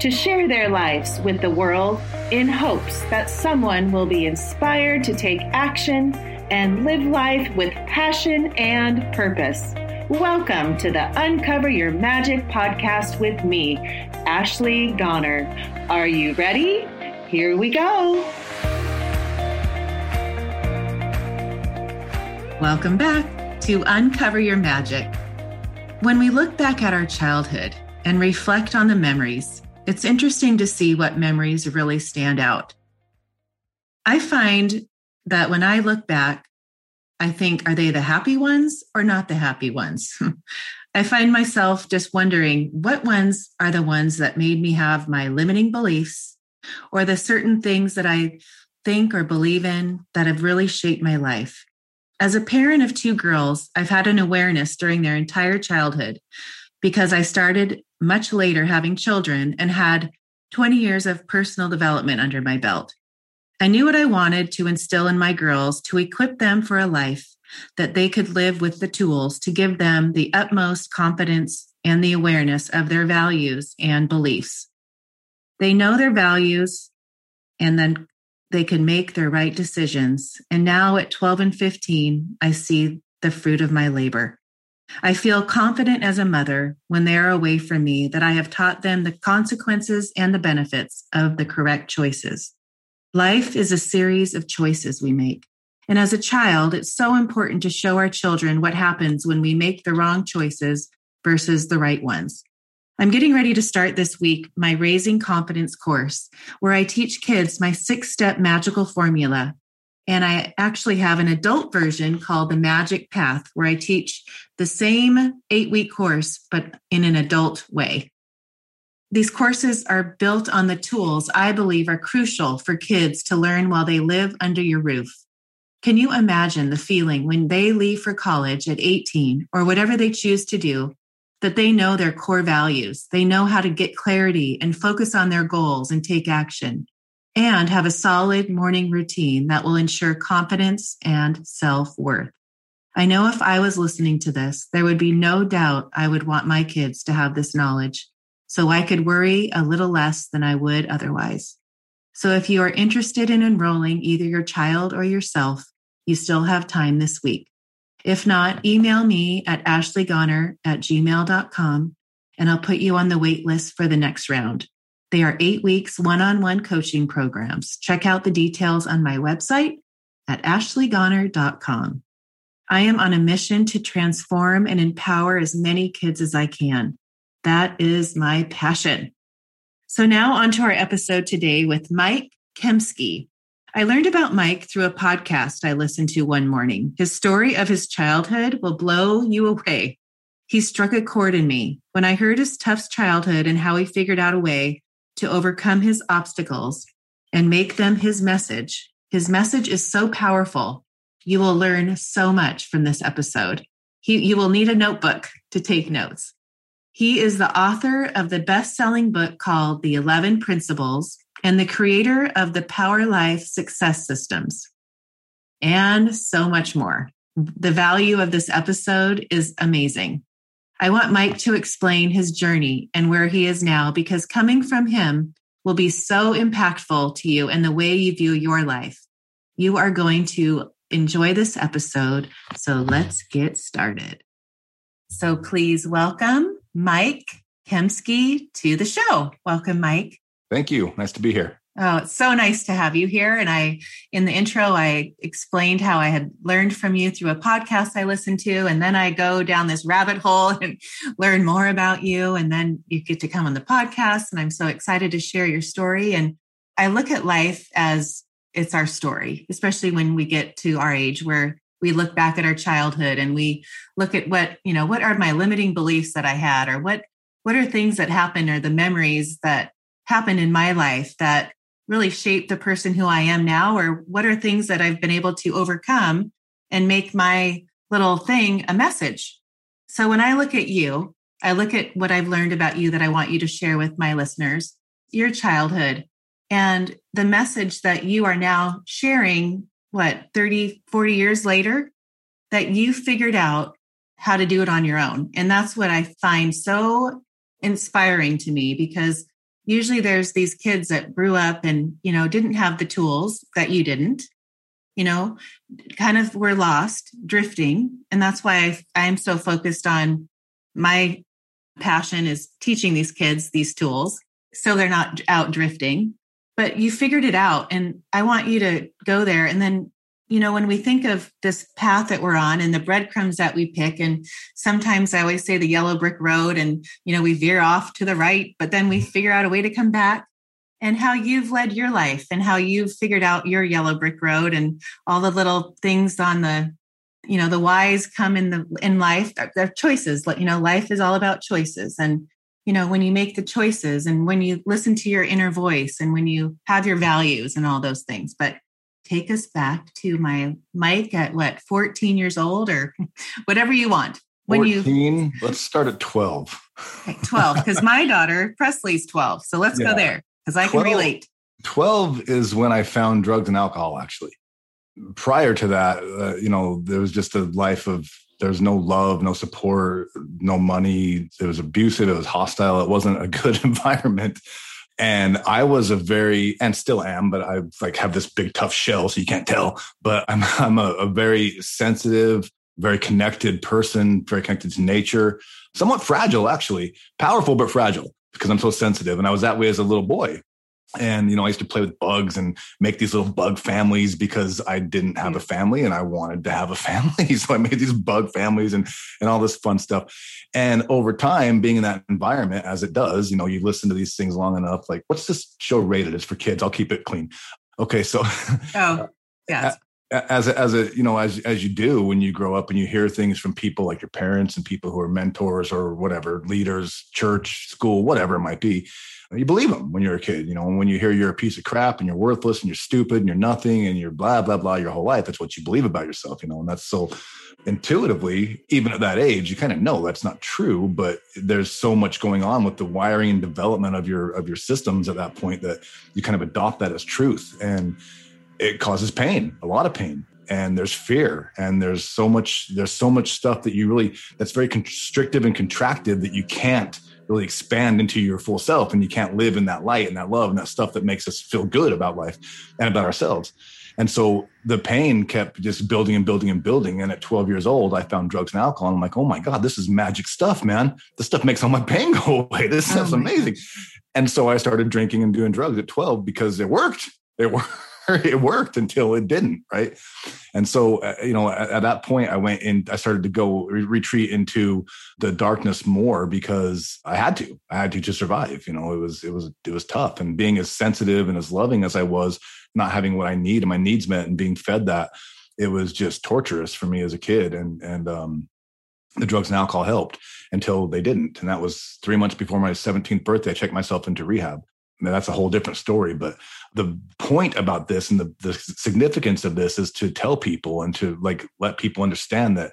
to share their lives with the world in hopes that someone will be inspired to take action and live life with passion and purpose. Welcome to the Uncover Your Magic podcast with me, Ashley Goner. Are you ready? Here we go. Welcome back to Uncover Your Magic. When we look back at our childhood and reflect on the memories, it's interesting to see what memories really stand out. I find that when I look back, I think, are they the happy ones or not the happy ones? I find myself just wondering what ones are the ones that made me have my limiting beliefs or the certain things that I think or believe in that have really shaped my life. As a parent of two girls, I've had an awareness during their entire childhood because I started much later having children and had 20 years of personal development under my belt. I knew what I wanted to instill in my girls to equip them for a life that they could live with the tools to give them the utmost confidence and the awareness of their values and beliefs. They know their values and then they can make their right decisions. And now at 12 and 15, I see the fruit of my labor. I feel confident as a mother when they are away from me that I have taught them the consequences and the benefits of the correct choices. Life is a series of choices we make. And as a child, it's so important to show our children what happens when we make the wrong choices versus the right ones. I'm getting ready to start this week my Raising Confidence course, where I teach kids my six step magical formula. And I actually have an adult version called the Magic Path, where I teach the same eight week course, but in an adult way. These courses are built on the tools I believe are crucial for kids to learn while they live under your roof. Can you imagine the feeling when they leave for college at 18 or whatever they choose to do, that they know their core values, they know how to get clarity and focus on their goals and take action, and have a solid morning routine that will ensure confidence and self worth? I know if I was listening to this, there would be no doubt I would want my kids to have this knowledge so I could worry a little less than I would otherwise. So if you are interested in enrolling either your child or yourself, you still have time this week. If not, email me at ashleygoner at gmail.com and I'll put you on the wait list for the next round. They are eight weeks one on one coaching programs. Check out the details on my website at ashleygoner.com. I am on a mission to transform and empower as many kids as I can. That is my passion. So now on to our episode today with Mike Kemsky. I learned about Mike through a podcast I listened to one morning. His story of his childhood will blow you away. He struck a chord in me when I heard his tough childhood and how he figured out a way to overcome his obstacles and make them his message. His message is so powerful. You will learn so much from this episode. He, you will need a notebook to take notes. He is the author of the best selling book called The 11 Principles and the creator of the Power Life Success Systems, and so much more. The value of this episode is amazing. I want Mike to explain his journey and where he is now because coming from him will be so impactful to you and the way you view your life. You are going to enjoy this episode. So let's get started. So please welcome Mike Kemsky to the show. Welcome, Mike. Thank you. Nice to be here. Oh, it's so nice to have you here. And I, in the intro, I explained how I had learned from you through a podcast I listened to. And then I go down this rabbit hole and learn more about you. And then you get to come on the podcast. And I'm so excited to share your story. And I look at life as it's our story, especially when we get to our age where we look back at our childhood and we look at what you know what are my limiting beliefs that i had or what what are things that happened or the memories that happened in my life that really shaped the person who I am now? Or what are things that I've been able to overcome and make my little thing a message? So when I look at you, I look at what I've learned about you that I want you to share with my listeners, your childhood, and the message that you are now sharing, what, 30, 40 years later, that you figured out how to do it on your own. And that's what I find so inspiring to me because usually there's these kids that grew up and, you know, didn't have the tools that you didn't, you know, kind of were lost, drifting. And that's why I, am so focused on my passion is teaching these kids these tools so they're not out drifting. But you figured it out. And I want you to go there and then you know, when we think of this path that we're on and the breadcrumbs that we pick, and sometimes I always say the yellow brick road, and, you know, we veer off to the right, but then we mm-hmm. figure out a way to come back, and how you've led your life and how you've figured out your yellow brick road and all the little things on the, you know, the whys come in the in life. They're choices. You know, life is all about choices. And, you know, when you make the choices and when you listen to your inner voice and when you have your values and all those things. But take us back to my Mike at what 14 years old or whatever you want. When 14, you let's start at 12. Okay, 12 because my daughter Presley's 12. So let's yeah. go there because I 12, can relate. 12 is when I found drugs and alcohol actually. Prior to that, uh, you know, there was just a life of there's no love, no support, no money. It was abusive, it was hostile, it wasn't a good environment and I was a very, and still am, but I like have this big tough shell, so you can't tell. But I'm I'm a, a very sensitive, very connected person, very connected to nature, somewhat fragile actually, powerful but fragile because I'm so sensitive. And I was that way as a little boy and you know i used to play with bugs and make these little bug families because i didn't have a mm. family and i wanted to have a family. So i made these bug families and and all this fun stuff. And over time being in that environment as it does you know you listen to these things long enough like what's this show rated it's for kids? I'll keep it clean. Okay so oh yeah as a, as a you know as as you do when you grow up and you hear things from people like your parents and people who are mentors or whatever leaders church school whatever it might be you believe them when you're a kid you know when you hear you're a piece of crap and you're worthless and you're stupid and you're nothing and you're blah blah blah your whole life that's what you believe about yourself you know and that's so intuitively even at that age you kind of know that's not true but there's so much going on with the wiring and development of your of your systems at that point that you kind of adopt that as truth and it causes pain, a lot of pain. And there's fear, and there's so much, there's so much stuff that you really that's very constrictive and contracted that you can't really expand into your full self and you can't live in that light and that love and that stuff that makes us feel good about life and about ourselves. And so the pain kept just building and building and building. And at 12 years old, I found drugs and alcohol. And I'm like, oh my God, this is magic stuff, man. This stuff makes all my pain go away. This stuff's oh amazing. And so I started drinking and doing drugs at 12 because it worked. It worked. it worked until it didn't right? And so uh, you know at, at, that point i went in i started to go re- retreat into the darkness more because i had to i had to to survive you know? It was it was it was tough. And being as sensitive and as loving as i was not having what i need and my needs met and being fed that it was just torturous for me as a kid. And and um the drugs and alcohol helped until they didn't. And that was three months before my 17th birthday i checked myself into rehab that's a whole different story. But the point about this and the, the significance of this is to tell people and to like let people understand that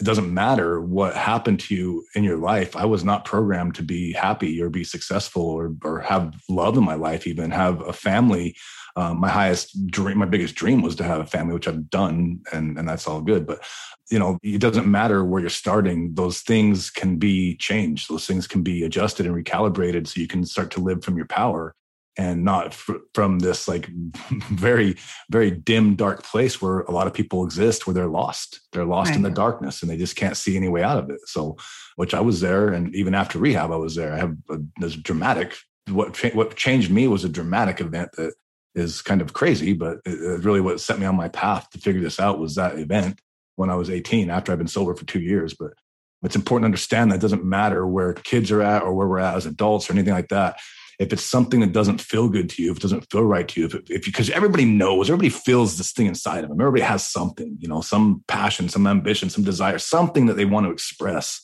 it doesn't matter what happened to you in your life. I was not programmed to be happy or be successful or, or have love in my life, even have a family. Um, my highest dream, my biggest dream was to have a family, which I've done, and, and that's all good. But you know, it doesn't matter where you're starting. Those things can be changed. Those things can be adjusted and recalibrated so you can start to live from your power and not f- from this like very very dim dark place where a lot of people exist where they're lost they're lost right. in the darkness and they just can't see any way out of it so which i was there and even after rehab i was there i have a, this dramatic what what changed me was a dramatic event that is kind of crazy but it, really what set me on my path to figure this out was that event when i was 18 after i've been sober for two years but it's important to understand that it doesn't matter where kids are at or where we're at as adults or anything like that if it's something that doesn't feel good to you, if it doesn't feel right to you, if, if because everybody knows, everybody feels this thing inside of them. Everybody has something, you know, some passion, some ambition, some desire, something that they want to express,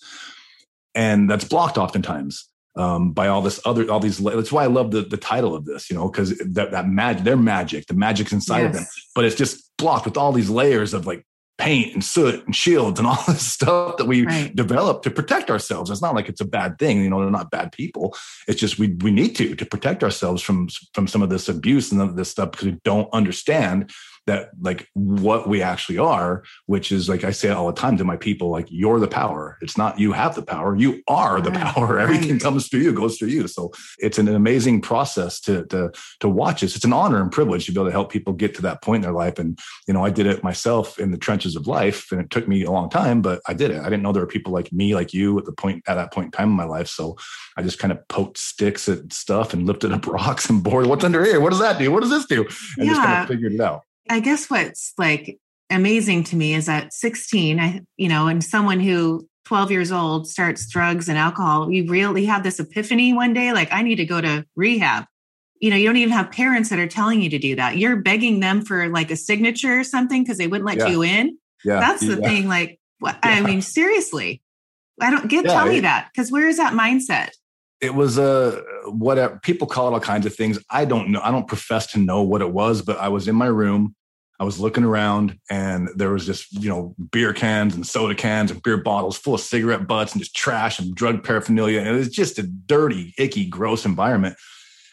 and that's blocked oftentimes. Um, by all this other all these that's why i love the, the title of this you know because that, that magic their magic the magic's inside yes. of them but it's just blocked with all these layers of like paint and soot and shields and all this stuff that we right. develop to protect ourselves. It's not like it's a bad thing, you know, they're not bad people. It's just we we need to to protect ourselves from from some of this abuse and this stuff because we don't understand that like what we actually are, which is like I say all the time to my people, like you're the power. It's not you have the power, you are the right. power. Everything right. comes through you, goes through you. So it's an amazing process to to to watch this. It's an honor and privilege to be able to help people get to that point in their life. And you know, I did it myself in the trenches of life, and it took me a long time, but I did it. I didn't know there were people like me, like you, at the point at that point in time in my life. So I just kind of poked sticks at stuff and lifted up rocks and bored. What's under here? What does that do? What does this do? And yeah. just kind of figured it out. I guess what's like amazing to me is at 16, I, you know, and someone who 12 years old starts drugs and alcohol, you really have this epiphany one day, like, I need to go to rehab. You know, you don't even have parents that are telling you to do that. You're begging them for like a signature or something because they wouldn't let yeah. you in. Yeah. That's the yeah. thing. Like, what. I mean, seriously, I don't get, tell me that because where is that mindset? It was a whatever uh, people call it all kinds of things. I don't know. I don't profess to know what it was, but I was in my room. I was looking around and there was just, you know, beer cans and soda cans and beer bottles full of cigarette butts and just trash and drug paraphernalia. And it was just a dirty, icky, gross environment.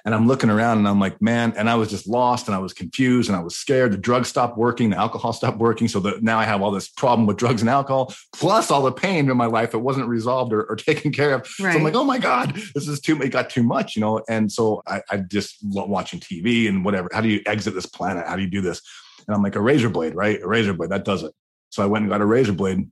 And I'm looking around and I'm like, man, and I was just lost and I was confused and I was scared. The drugs stopped working, the alcohol stopped working. So that now I have all this problem with drugs and alcohol, plus all the pain in my life that wasn't resolved or, or taken care of. Right. So I'm like, oh my God, this is too, it got too much, you know? And so I, I just watching TV and whatever. How do you exit this planet? How do you do this? And I'm like, a razor blade, right? A razor blade, that does it. So I went and got a razor blade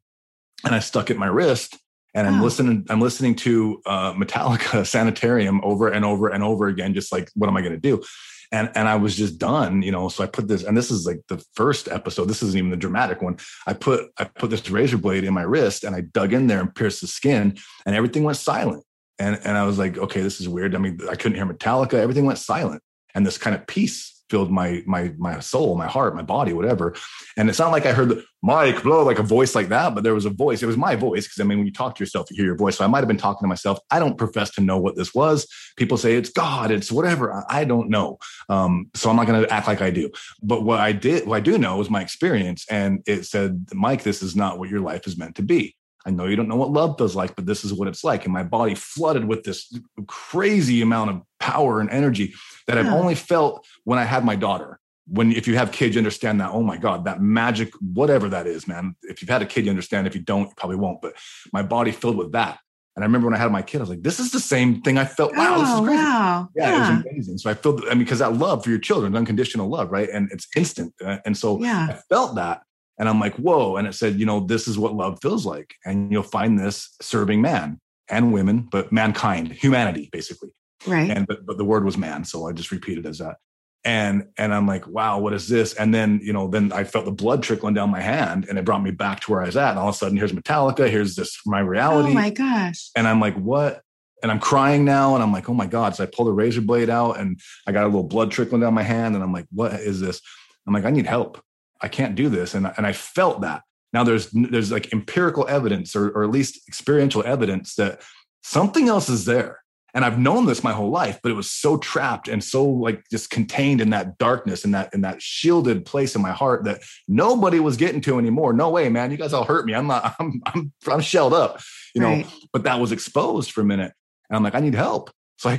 and I stuck it in my wrist and I'm listening. I'm listening to uh, Metallica Sanitarium over and over and over again. Just like, what am I going to do? And and I was just done, you know. So I put this, and this is like the first episode. This isn't even the dramatic one. I put I put this razor blade in my wrist, and I dug in there and pierced the skin, and everything went silent. And and I was like, okay, this is weird. I mean, I couldn't hear Metallica. Everything went silent, and this kind of peace filled my my my soul, my heart, my body, whatever. And it's not like I heard the Mike blow like a voice like that, but there was a voice. It was my voice because I mean, when you talk to yourself, you hear your voice. So I might have been talking to myself. I don't profess to know what this was. People say it's God, it's whatever. I don't know. Um, so I'm not going to act like I do. But what I did, what I do know, is my experience, and it said, Mike, this is not what your life is meant to be. I know you don't know what love feels like, but this is what it's like. And my body flooded with this crazy amount of power and energy that yeah. I've only felt when I had my daughter. When if you have kids, you understand that, oh my God, that magic, whatever that is, man. If you've had a kid, you understand. If you don't, you probably won't. But my body filled with that. And I remember when I had my kid, I was like, this is the same thing I felt. Wow, oh, this is oh, crazy. Wow. Yeah, yeah, it was amazing. So I felt, I mean, because that love for your children, unconditional love, right? And it's instant. Uh, and so yeah. I felt that. And I'm like, whoa. And it said, you know, this is what love feels like. And you'll find this serving man and women, but mankind, humanity, basically. Right. And but, but the word was man. So I just repeated as that. And and I'm like, wow, what is this? And then, you know, then I felt the blood trickling down my hand and it brought me back to where I was at. And all of a sudden, here's Metallica, here's this my reality. Oh my gosh. And I'm like, what? And I'm crying now. And I'm like, oh my God. So I pull the razor blade out and I got a little blood trickling down my hand. And I'm like, what is this? I'm like, I need help. I can't do this. And, and I felt that. Now there's there's like empirical evidence or, or at least experiential evidence that something else is there. And I've known this my whole life, but it was so trapped and so like just contained in that darkness and that in that shielded place in my heart that nobody was getting to anymore. No way, man. You guys all hurt me. I'm not, I'm I'm I'm shelled up, you know. Right. But that was exposed for a minute. And I'm like, I need help. So I,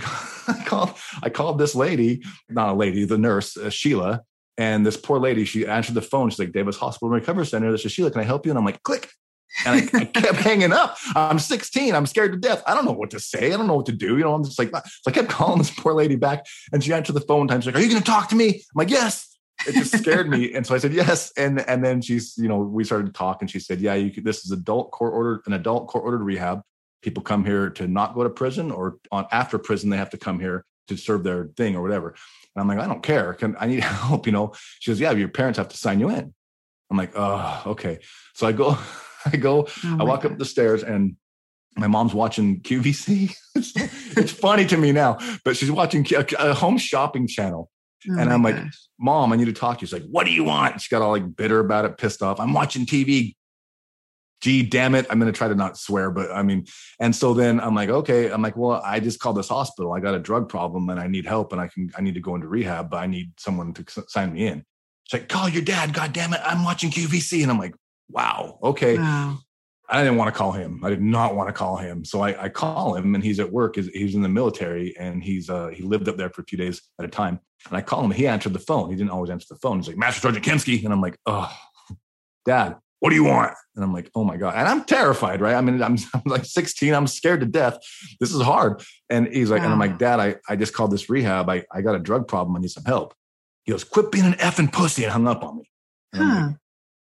I called I called this lady, not a lady, the nurse, uh, Sheila, and this poor lady, she answered the phone. She's like, Davis Hospital Recovery Center. This is Sheila. Can I help you? And I'm like, click. And I, I, kept hanging up. I'm 16. I'm scared to death. I don't know what to say. I don't know what to do. You know, I'm just like, ah. so I kept calling this poor lady back and she answered the phone time. She's like, are you going to talk to me? I'm like, yes. It just scared me. And so I said, yes. And, and then she's, you know, we started to talk and she said, yeah, you could, this is adult court ordered, an adult court ordered rehab. People come here to not go to prison or on after prison, they have to come here to serve their thing or whatever. And I'm like, I don't care. Can I need help? You know, she goes, Yeah, your parents have to sign you in. I'm like, oh, okay. So I go, I go, oh I walk God. up the stairs and my mom's watching QVC. it's, funny to me now, but she's watching a, a home shopping channel. Oh and I'm like, gosh. Mom, I need to talk to you. She's like, What do you want? She got all like bitter about it, pissed off. I'm watching TV. Gee, damn it. I'm going to try to not swear, but I mean, and so then I'm like, okay, I'm like, well, I just called this hospital. I got a drug problem and I need help and I can, I need to go into rehab, but I need someone to sign me in. It's like, call your dad. God damn it. I'm watching QVC. And I'm like, wow, okay. Wow. I didn't want to call him. I did not want to call him. So I, I call him and he's at work. He's in the military and he's, uh, he lived up there for a few days at a time. And I call him. He answered the phone. He didn't always answer the phone. He's like, Master Sergeant Kemsky. And I'm like, oh, dad, what do you want? And I'm like, oh my God. And I'm terrified, right? I mean, I'm, I'm like 16. I'm scared to death. This is hard. And he's like, wow. and I'm like, dad, I, I just called this rehab. I, I got a drug problem. I need some help. He goes, quit being an effing pussy and hung up on me. Huh. Like,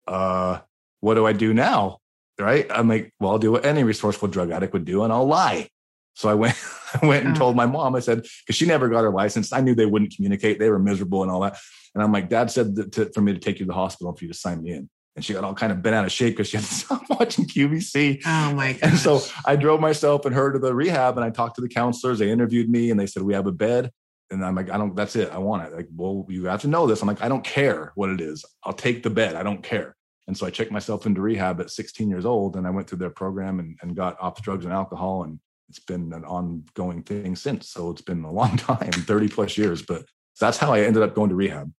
uh, what do I do now? Right. I'm like, well, I'll do what any resourceful drug addict would do and I'll lie. So I went, I went and told my mom, I said, because she never got her license. I knew they wouldn't communicate. They were miserable and all that. And I'm like, Dad said to, for me to take you to the hospital for you to sign me in. And she got all kind of bent out of shape because she had to stop watching QVC. Oh my god! And so I drove myself and her to the rehab and I talked to the counselors. They interviewed me and they said, We have a bed. And I'm like, I don't, that's it. I want it. Like, well, you have to know this. I'm like, I don't care what it is. I'll take the bed. I don't care. And so I checked myself into rehab at 16 years old and I went through their program and, and got off drugs and alcohol. And it's been an ongoing thing since. So it's been a long time, 30 plus years. But that's how I ended up going to rehab.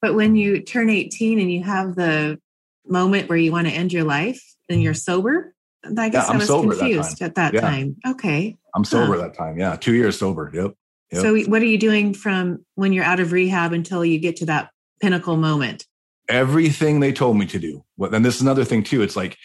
But when you turn 18 and you have the moment where you want to end your life and you're sober, I guess yeah, I was confused that at that yeah. time. Okay. I'm sober huh. that time. Yeah. Two years sober. Yep. yep. So what are you doing from when you're out of rehab until you get to that pinnacle moment? Everything they told me to do. And this is another thing too. It's like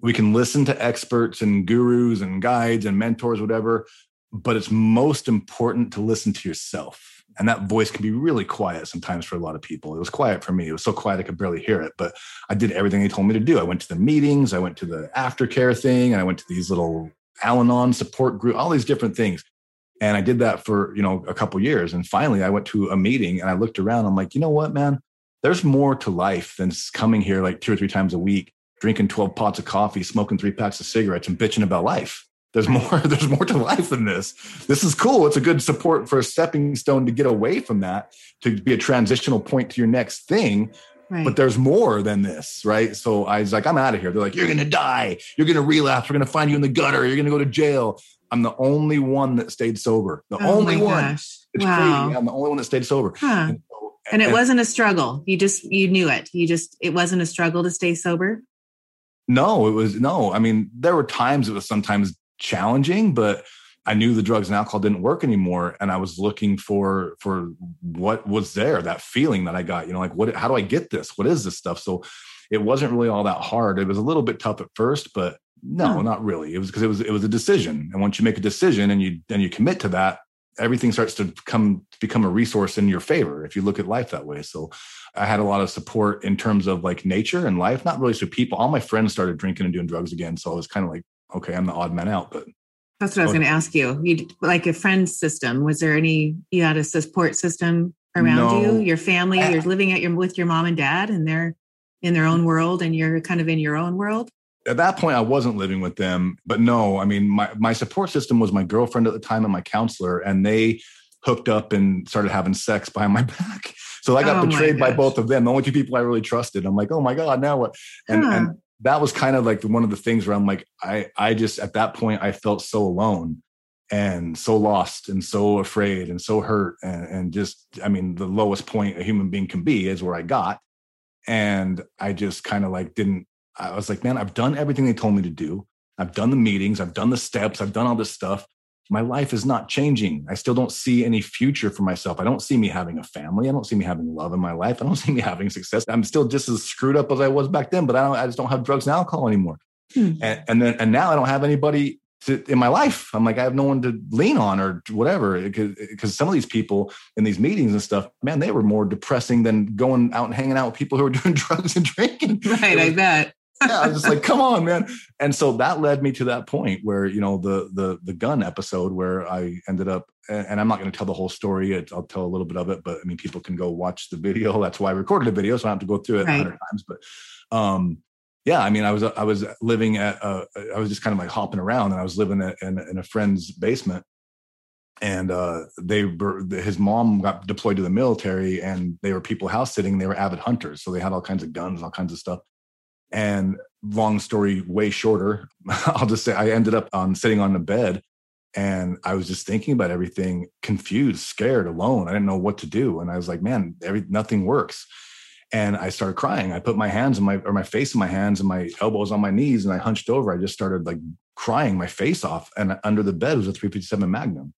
we can listen to experts and gurus and guides and mentors, whatever, but it's most important to listen to yourself. And that voice can be really quiet sometimes for a lot of people. It was quiet for me. It was so quiet I could barely hear it, but I did everything they told me to do. I went to the meetings, I went to the aftercare thing, and I went to these little Al Anon support group, all these different things. And I did that for, you know, a couple years. And finally I went to a meeting and I looked around. I'm like, you know what, man? There's more to life than coming here like two or three times a week drinking 12 pots of coffee, smoking three packs of cigarettes, and bitching about life. There's more, there's more to life than this. This is cool. It's a good support for a stepping stone to get away from that, to be a transitional point to your next thing. Right. But there's more than this, right? So I was like, I'm out of here. They're like, you're gonna die, you're gonna relapse, we're gonna find you in the gutter, you're gonna go to jail. I'm the only one that stayed sober. The oh only one. Gosh. It's wow. crazy. I'm the only one that stayed sober. Huh. And, so, and, it and, wasn't a struggle. You just you knew it. You just it wasn't a struggle to stay sober. No, it was no. I mean, there were times it was sometimes challenging, but I knew the drugs and alcohol didn't work anymore, and I was looking for for what was there, that feeling that I got. You know, like what? How do I get this? What is this stuff? So it wasn't really all that hard. It was a little bit tough at first, but no, hmm. not really. It was because it was it was a decision, and once you make a decision and you then you commit to that, everything starts to come become a resource in your favor if you look at life that way. So I had a lot of support in terms of like nature and life, not really so people. All my friends started drinking and doing drugs again. So I was kind of like, okay, I'm the odd man out, but that's what I was going to ask you. You like a friend system. Was there any you had a support system around no, you, your family, you're living at your with your mom and dad and they're in their own world and you're kind of in your own world? At that point I wasn't living with them, but no, I mean my my support system was my girlfriend at the time and my counselor and they hooked up and started having sex behind my back. So I got oh betrayed by both of them. The only two people I really trusted. I'm like, oh my God, now what? And, huh. and that was kind of like one of the things where I'm like, I, I just, at that point, I felt so alone and so lost and so afraid and so hurt. And, and just, I mean, the lowest point a human being can be is where I got. And I just kind of like didn't, I was like, man, I've done everything they told me to do. I've done the meetings, I've done the steps, I've done all this stuff my life is not changing. I still don't see any future for myself. I don't see me having a family. I don't see me having love in my life. I don't see me having success. I'm still just as screwed up as I was back then, but I, don't, I just don't have drugs and alcohol anymore. Hmm. And, and, then, and now I don't have anybody to, in my life. I'm like, I have no one to lean on or whatever. Because some of these people in these meetings and stuff, man, they were more depressing than going out and hanging out with people who are doing drugs and drinking. Right. I bet yeah, I was just like, come on, man. And so that led me to that point where, you know, the the the gun episode where I ended up and I'm not going to tell the whole story. I'll tell a little bit of it, but I mean, people can go watch the video. That's why I recorded a video, so I don't have to go through it a right. hundred times. But um, yeah, I mean, I was I was living at uh, I was just kind of like hopping around, and I was living in, in a friend's basement, and uh, they were his mom got deployed to the military, and they were people house sitting. They were avid hunters, so they had all kinds of guns and all kinds of stuff And long story way shorter, I'll just say I ended up on sitting on the bed and I was just thinking about everything, confused, scared, alone. I didn't know what to do. And I was like, man, every nothing works. And I started crying. I put my hands in my or my face in my hands and my elbows on my knees and I hunched over. I just started like crying my face off. And under the bed was a 357 Magnum.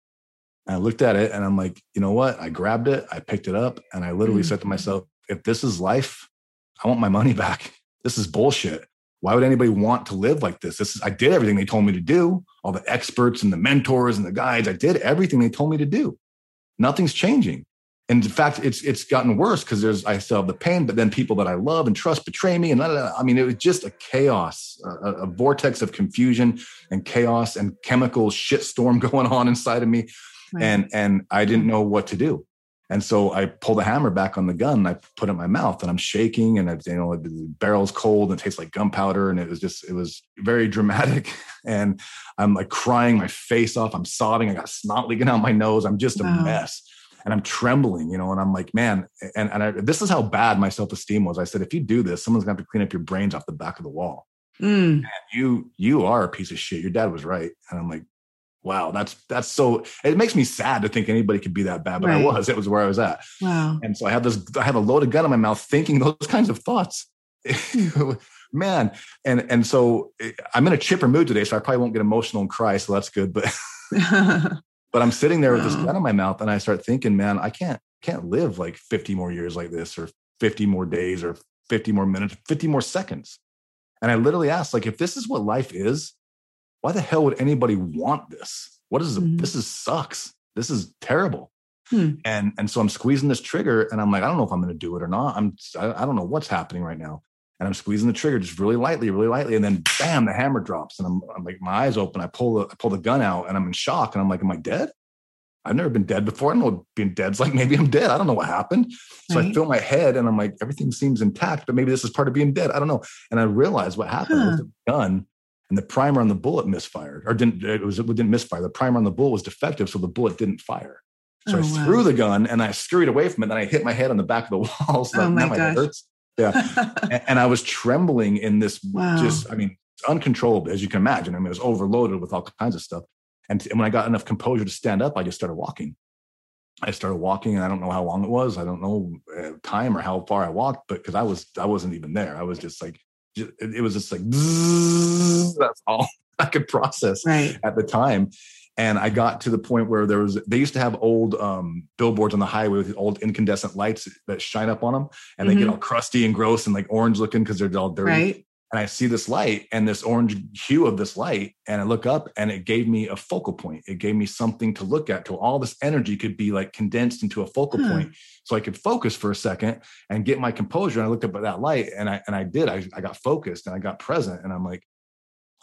And I looked at it and I'm like, you know what? I grabbed it, I picked it up, and I literally mm-hmm. said to myself, if this is life, I want my money back. This is bullshit. Why would anybody want to live like this? This is I did everything they told me to do. All the experts and the mentors and the guides, I did everything they told me to do. Nothing's changing. And in fact, it's it's gotten worse because there's I still have the pain, but then people that I love and trust betray me, and blah, blah, blah. I mean, it was just a chaos, a, a vortex of confusion and chaos and chemical shitstorm going on inside of me, right. and and I didn't know what to do. And so I pull the hammer back on the gun and I put it in my mouth and I'm shaking and I, you know, the barrel's cold and it tastes like gunpowder. And it was just, it was very dramatic. And I'm like crying my face off. I'm sobbing. I got snot leaking out my nose. I'm just wow. a mess and I'm trembling, you know, and I'm like, man, and, and I, this is how bad my self-esteem was. I said, if you do this, someone's gonna have to clean up your brains off the back of the wall. Mm. you, you are a piece of shit. Your dad was right. And I'm like, wow, that's that's so it makes me sad to think anybody could be that bad, but right. I was. It was where I was at. Wow. And so I had this, I had a loaded gun in my mouth thinking those kinds of thoughts. Man. And and so eh, I'm in a chipper mood today, so I probably won't get emotional and cry. So that's good. But but I'm sitting there with this gun in my mouth and I start thinking, man, I can't can't live like 50 more years like this or 50 more days or 50 more minutes, 50 more seconds. And I literally asked, like, if this is what life is, why the hell would anybody want this? What is mm-hmm. this? Is sucks. This is terrible. Hmm. And and so I'm squeezing this trigger, and I'm like, I don't know if I'm going to do it or not. I'm I, I don't know what's happening right now. And I'm squeezing the trigger just really lightly, really lightly, and then bam, the hammer drops, and I'm, I'm like, my eyes open. I pull the I pull the gun out, and I'm in shock, and I'm like, am I dead? I've never been dead before. I don't know what being dead's like. Maybe I'm dead. I don't know what happened. So right. I feel my head and I'm like, everything seems intact, but maybe this is part of being dead. I don't know. And I realized what happened huh. with the gun and the primer on the bullet misfired or didn't it was it didn't misfire. The primer on the bullet was defective so the bullet didn't fire. So oh, i threw the gun and i scurried away from it and i hit my head on the back of the wall so oh, my, my head hurts. Yeah. And, and, i was trembling in this wow. just i mean uncontrollable as you can imagine. I mean it was overloaded with all kinds of stuff. And, and when i got enough composure to stand up i just started walking. I started walking, and I don't know how long it was. I don't know uh, time or how far I walked, but because I was I wasn't even there. I was just like it was just like that's all I could process right. at the time. And I got to the point where there was they used to have old um, billboards on the highway with old incandescent lights that shine up on them, and mm-hmm. they get mm-hmm. all crusty and gross and like orange looking because they're all dirty. Right and I see this light and this orange hue of this light, and I look up and it gave me a focal point. It gave me something to look at till all this energy could be like condensed into a focal hmm. point. So I could focus for a second and get my composure. And I looked up at that light and I and I did. I, I got focused and I got present. And I'm like,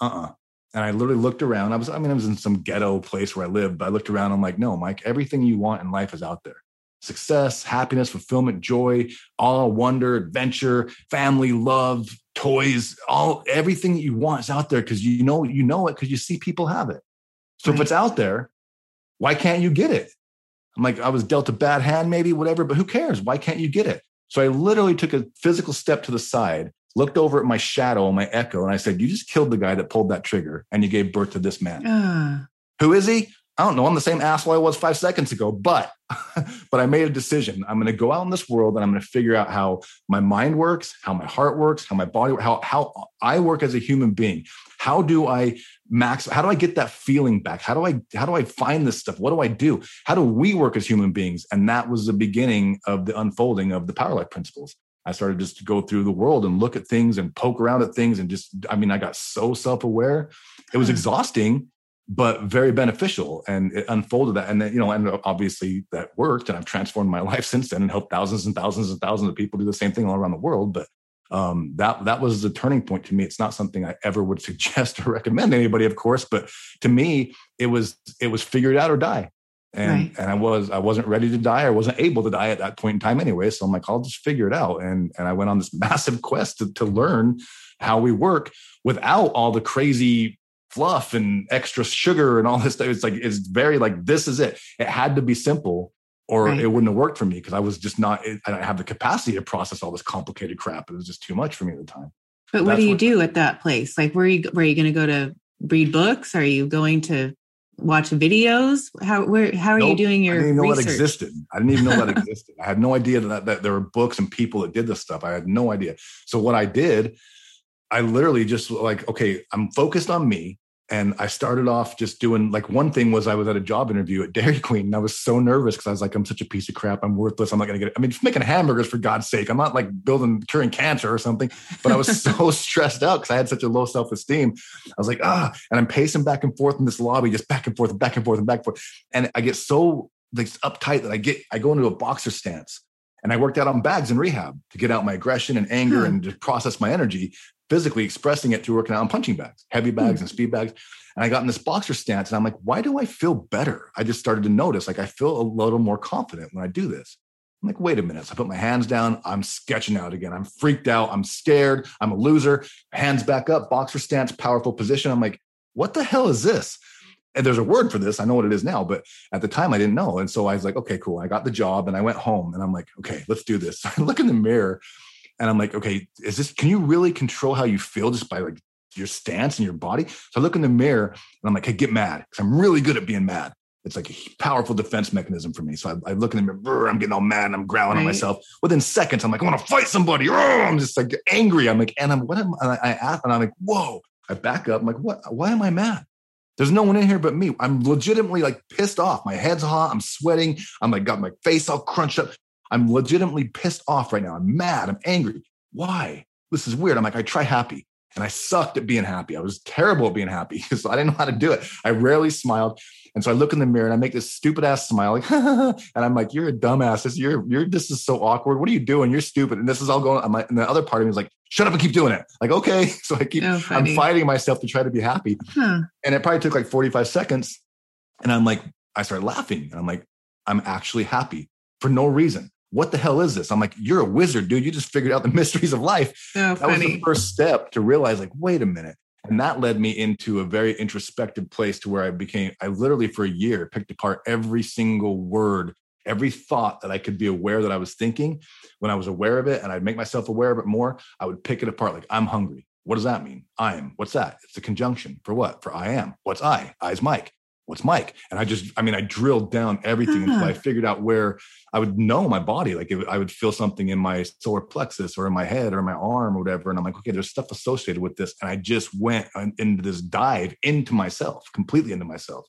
uh-uh. And I literally looked around. I was, I mean, I was in some ghetto place where I lived, but I looked around. I'm like, no, Mike, everything you want in life is out there success, happiness, fulfillment, joy, all wonder, adventure, family, love, toys, all everything that you want is out there because you know you know it because you see people have it. So right. if it's out there, why can't you get it? I'm like, I was dealt a bad hand, maybe, whatever, but who cares? Why can't you get it? So I literally took a physical step to the side, looked over at my shadow, my echo, and I said, You just killed the guy that pulled that trigger and you gave birth to this man. Uh. Who is he? I don't know. I'm the same asshole I was five seconds ago, but but I made a decision. I'm going to go out in this world and I'm going to figure out how my mind works, how my heart works, how my body, how how I work as a human being. How do I max? How do I get that feeling back? How do I how do I find this stuff? What do I do? How do we work as human beings? And that was the beginning of the unfolding of the Power Life principles. I started just to go through the world and look at things and poke around at things and just I mean I got so self aware. It was hmm. exhausting but very beneficial. And it unfolded that. And then you know and obviously that worked. And i've transformed my life since then and helped thousands and thousands and thousands of people do the same thing all around the world. But um, that that was the turning point to me. It's not something i ever would suggest or recommend anybody of course. But to me it was it was figure it out or die. And right. and i was i wasn't ready to die. I wasn't able to die at that point in time anyway. So i'm like i'll just figure it out. And and i went on this massive quest to, to learn how we work without all the crazy fluff and extra sugar and all this stuff. It's like it's very like this is it. It had to be simple, or right. it wouldn't have worked for me because I was just not. I don't have the capacity to process all this complicated crap. It was just too much for me at the time. But what That's do you what- do at that place? Like, where are you? Where are you going to go to read books? Are you going to watch videos? How where how are you Nope. doing I your didn't even know research? that existed. I didn't even know that existed. I had no idea that, that there were books and people that did this stuff. I had no idea. So what I did, I literally just like, okay, I'm focused on me. And I started off just doing like one thing was I was at a job interview at Dairy Queen and I was so nervous because I was like, I'm such a piece of crap. I'm worthless. I'm not going to get it. I mean, just making hamburgers for God's sake. I'm not like building, curing cancer or something, but I was so stressed out because I had such a low self esteem. I was like, ah, and I'm pacing back and forth in this lobby, just back and forth, and back and forth, and back and forth. And I get so like uptight that I get, I go into a boxer stance and I worked out on bags in rehab to get out my aggression and anger Hmm. and to process my energy, physically expressing it through working out on punching bags, heavy hmm. bags and speed bags. And I got in this boxer stance and I'm like, why do I feel better? I just started to notice like I feel a little more confident when I do this. I'm like, wait a minute. So I put my hands down. I'm sketching out again. I'm freaked out. I'm scared. I'm a loser. Hands back up, boxer stance, powerful position. I'm like, what the hell is this? And there's a word for this. I know what it is now, but at the time I didn't know. And so I was like, okay, cool. I got the job and I went home and I'm like, okay, let's do this. So I look in the mirror and I'm like, okay, is this, can you really control how you feel just by like your stance and your body? So I look in the mirror and I'm like, hey, get mad. Cause I'm really good at being mad. It's like a powerful defense mechanism for me. So I, I look in the mirror, I'm getting all mad and I'm growling at myself. Within seconds, I'm like, I want to fight somebody. Oh, I'm just like angry. I'm like, and I'm what am I? I ask, and I'm like, whoa. I back up. I'm like, what? Why am I mad? There's no one in here but me. I'm legitimately like pissed off. My head's hot. I'm sweating. I'm like got my face all crunched up. I'm legitimately pissed off right now. I'm mad. I'm angry. Why? This is weird. I'm like, I try happy and I sucked at being happy. I was terrible at being happy because I didn't know how to do it. I rarely smiled. And so I look in the mirror and I make this stupid ass smile, like, and I'm like, "You're a dumbass. This, you're, you're, this is so awkward. What are you doing? You're stupid." And this is all going. I'm and the other part of me is like, "Shut up and keep doing it." Like, okay. So I keep. Oh, I'm fighting myself to try to be happy, Huh. and it probably took like 45 seconds. And I'm like, I started laughing, and I'm like, I'm actually happy for no reason. What the hell is this? I'm like, you're a wizard, dude. You just figured out the mysteries of life. Oh, that was the first step to realize like wait a minute. And that led me into a very introspective place to where i became i literally for a year picked apart every single word every thought that i could be aware that i was thinking. When i was aware of it and i'd make myself aware of it more i would pick it apart like i'm hungry. What does that mean? I am. What's that? It's a conjunction. For what? For i am. What's i? I's mike what's mike and i just i mean i drilled down everything until Ah. i figured out where I would know my body, like if I would feel something in my solar plexus or in my head or my arm or whatever. And I'm like, okay, there's stuff associated with this. And I just went into this dive into myself, completely into myself.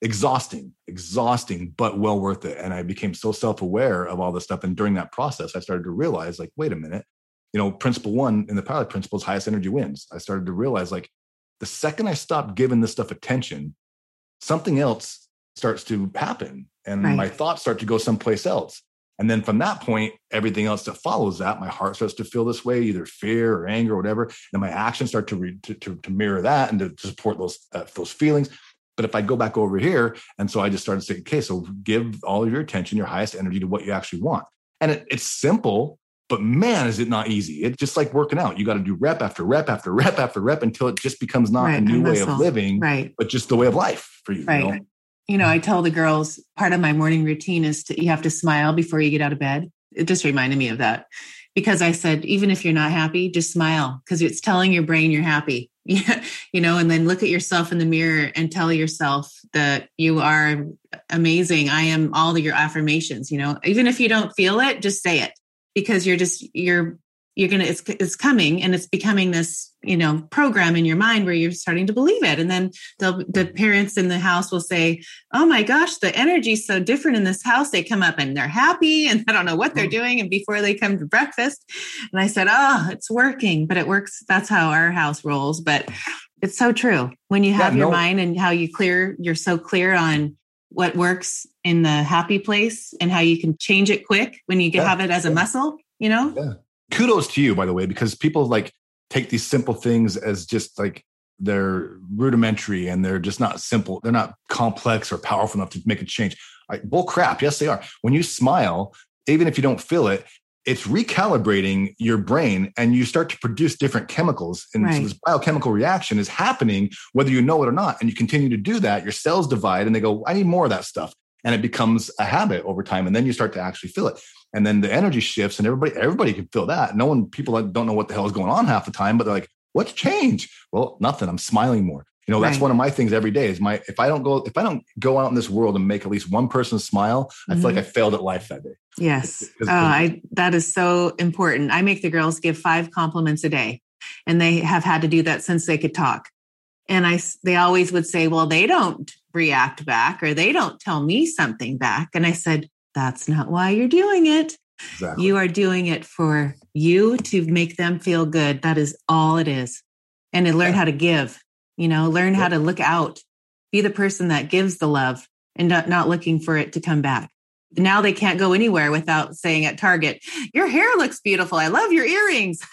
Exhausting, exhausting, but well worth it. And I became so self aware of all this stuff. And during that process, I started to realize, like, wait a minute, you know, principle one in the Power Life principles, highest energy wins. I started to realize, like, the second I stopped giving this stuff attention, something else starts to happen and Right. my thoughts start to go someplace else. And then from that point, everything else that follows that, my heart starts to feel this way, either fear or anger or whatever. And my actions start to, re- to, to, to mirror that and to, support those, uh, those feelings. But if I go back over here, and so I just started saying, okay, so give all of your attention, your highest energy to what you actually want. And it, it's simple, but man, is it not easy. It's just like working out. You got to do rep after rep after rep after rep until it just becomes not Right, a new way of living, Right. but just the way of life for you. Right. You know? You know, I tell the girls part of my morning routine is to you have to smile before you get out of bed. It just reminded me of that because I said, even if you're not happy, just smile because it's telling your brain you're happy. You know, and then look at yourself in the mirror and tell yourself that you are amazing. I am all your affirmations, you know, even if you don't feel it, just say it because you're just, you're, you're to, it's, it's coming and it's becoming this, you know, program in your mind where you're starting to believe it. And then the, the parents in the house will say, Oh my gosh, the energy's so different in this house. They come up and they're happy and I don't know what they're mm. doing. And before they come to breakfast, and I said, Oh, it's working, but it works. That's how our house rolls. But it's so true. When you Yeah, have your no- mind and how you clear, you're so clear on what works in the happy place and how you can change it quick when you Yeah, have it as a muscle, you know? Yeah. Kudos to you, by the way, because people like take these simple things as just like they're rudimentary and they're just not simple. They're not complex or powerful enough to make a change. I, bull crap. Yes, they are. When you smile, even if you don't feel it, it's recalibrating your brain and you start to produce different chemicals. And so this biochemical reaction is happening whether you know it or not. And you continue to do that, your cells divide and they go, I need more of that stuff. and it becomes a habit over time and then you start to actually feel it and then the energy shifts and everybody everybody can feel that no one people don't know what the hell is going on half the time but they're like what's changed well nothing i'm smiling more you know that's right. one of my things every day is my if i don't go if i don't go out in this world and make at least one person smile i feel like mm-hmm. i failed at life that day yes. Oh, I, that. is so important. I make the girls give five compliments a day and they have had to do that since they could talk. And i they always would say well they don't react back or they don't tell me something back. And i said that's not why you're doing it. Exactly. you are doing it for you to make them feel good. That is all it is. And to learn yeah. how to give you know learn how to look out be the person that gives the love and not, not looking for it to come back now they can't go anywhere without saying at target. Your hair looks beautiful. I love your earrings.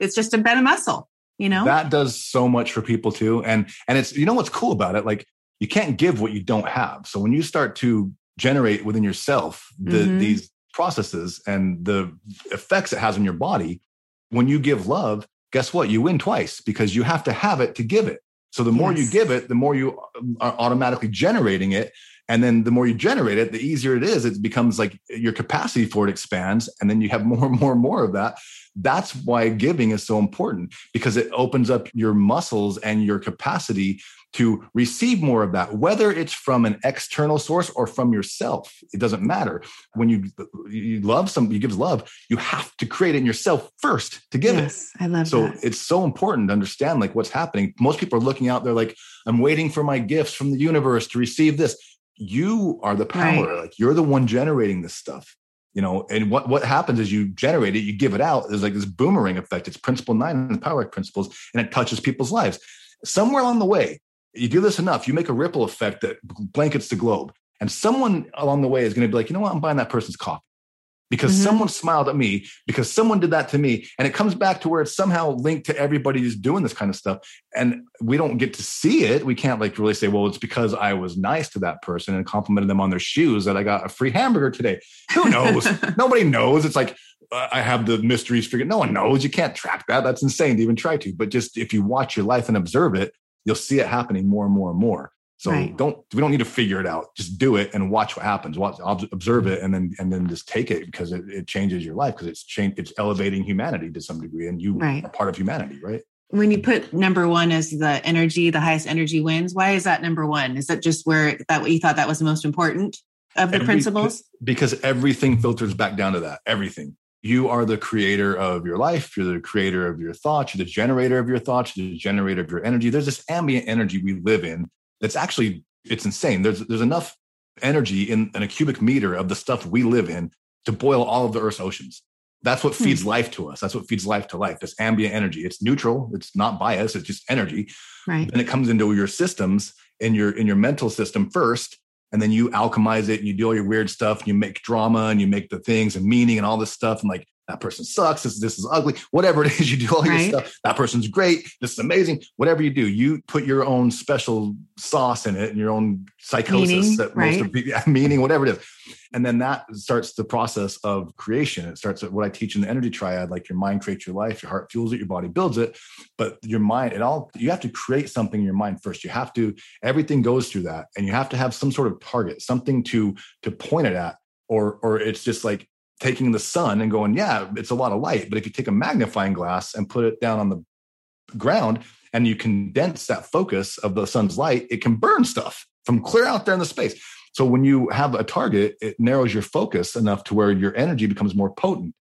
It's just a been a muscle you know? That does so much for people too. And and it's you know what's cool about it? Like you can't give what you don't have. So when you start to generate within yourself the, mm-hmm. these processes and the effects it has on your body when you give love guess what? You win twice because you have to have it to give it. So the more yes. you give it, the more you are automatically generating it. And then the more you generate it, the easier it is. It becomes like your capacity for it expands. And then you have more and more and more of that. That's why giving is so important because it opens up your muscles and your capacity to receive more of that, whether it's from an external source or from yourself. It doesn't matter. When you you love somebody, you give love, you have to create it in yourself first to give yes, it. I love so that. it's so important to understand like what's happening. Most people are looking out there like, I'm waiting for my gifts from the universe to receive this. You are the power. Right. Like you're the one generating this stuff you know and what what happens is you generate it you give it out there's like this boomerang effect it's principle nine in the power principles and it touches people's lives somewhere along the way you do this enough, you make a ripple effect that blankets the globe. And someone along the way is going to be like, you know what? I'm buying that person's coffee because mm-hmm. someone smiled at me, because someone did that to me. And it comes back to where it's somehow linked to everybody who's doing this kind of stuff. And we don't get to see it. We can't like really say, well, it's because I was nice to that person and complimented them on their shoes that I got a free hamburger today. Who knows? Nobody knows. It's like, uh, I have the mysteries figured. No one knows. You can't track that. That's insane to even try to. But just if you watch your life and observe it, you'll see it happening more and more and more. So right. don't we don't need to figure it out. Just do it and watch what happens. Watch, observe mm-hmm. it, and then and then just take it because it, it changes your life because it's change it's elevating humanity to some degree, and you right. are part of humanity, right? When you put number one as the energy, the highest energy wins. Why is that number one? Is that just where that you thought that was the most important of the Every, principles? Because everything filters back down to that. Everything you are the creator of your life you're the creator of your thoughts you're the generator of your thoughts you're the generator of your energy there's this ambient energy we live in that's actually it's insane. There's there's enough energy in, in a cubic meter of the stuff we live in to boil all of the earth's oceans. That's what feeds hmm. life to us. That's what feeds life to life this ambient energy. It's neutral. It's not bias it's just energy. Right. And it comes into your systems in your in your mental system first and then you alchemize it and you do all your weird stuff and you make drama and you make the things and meaning and all this stuff and like that person sucks this, this is ugly whatever it is you do all your stuff that person's great this is amazing whatever you do you put your own special sauce in it and your own psychosis meaning, that right? most of people meaning whatever it is. And then that starts the process of creation. It starts at what i teach in the energy triad like your mind creates your life your heart fuels it your body builds it but your mind it all you have to create something in your mind first. You have to everything goes through that and you have to have some sort of target something to to point it at or or it's just like taking the sun and going yeah it's a lot of light but if you take a magnifying glass and put it down on the ground and you condense that focus of the sun's light it can burn stuff from clear out there in the space so when you have a target, it narrows your focus enough to where your energy becomes more potent.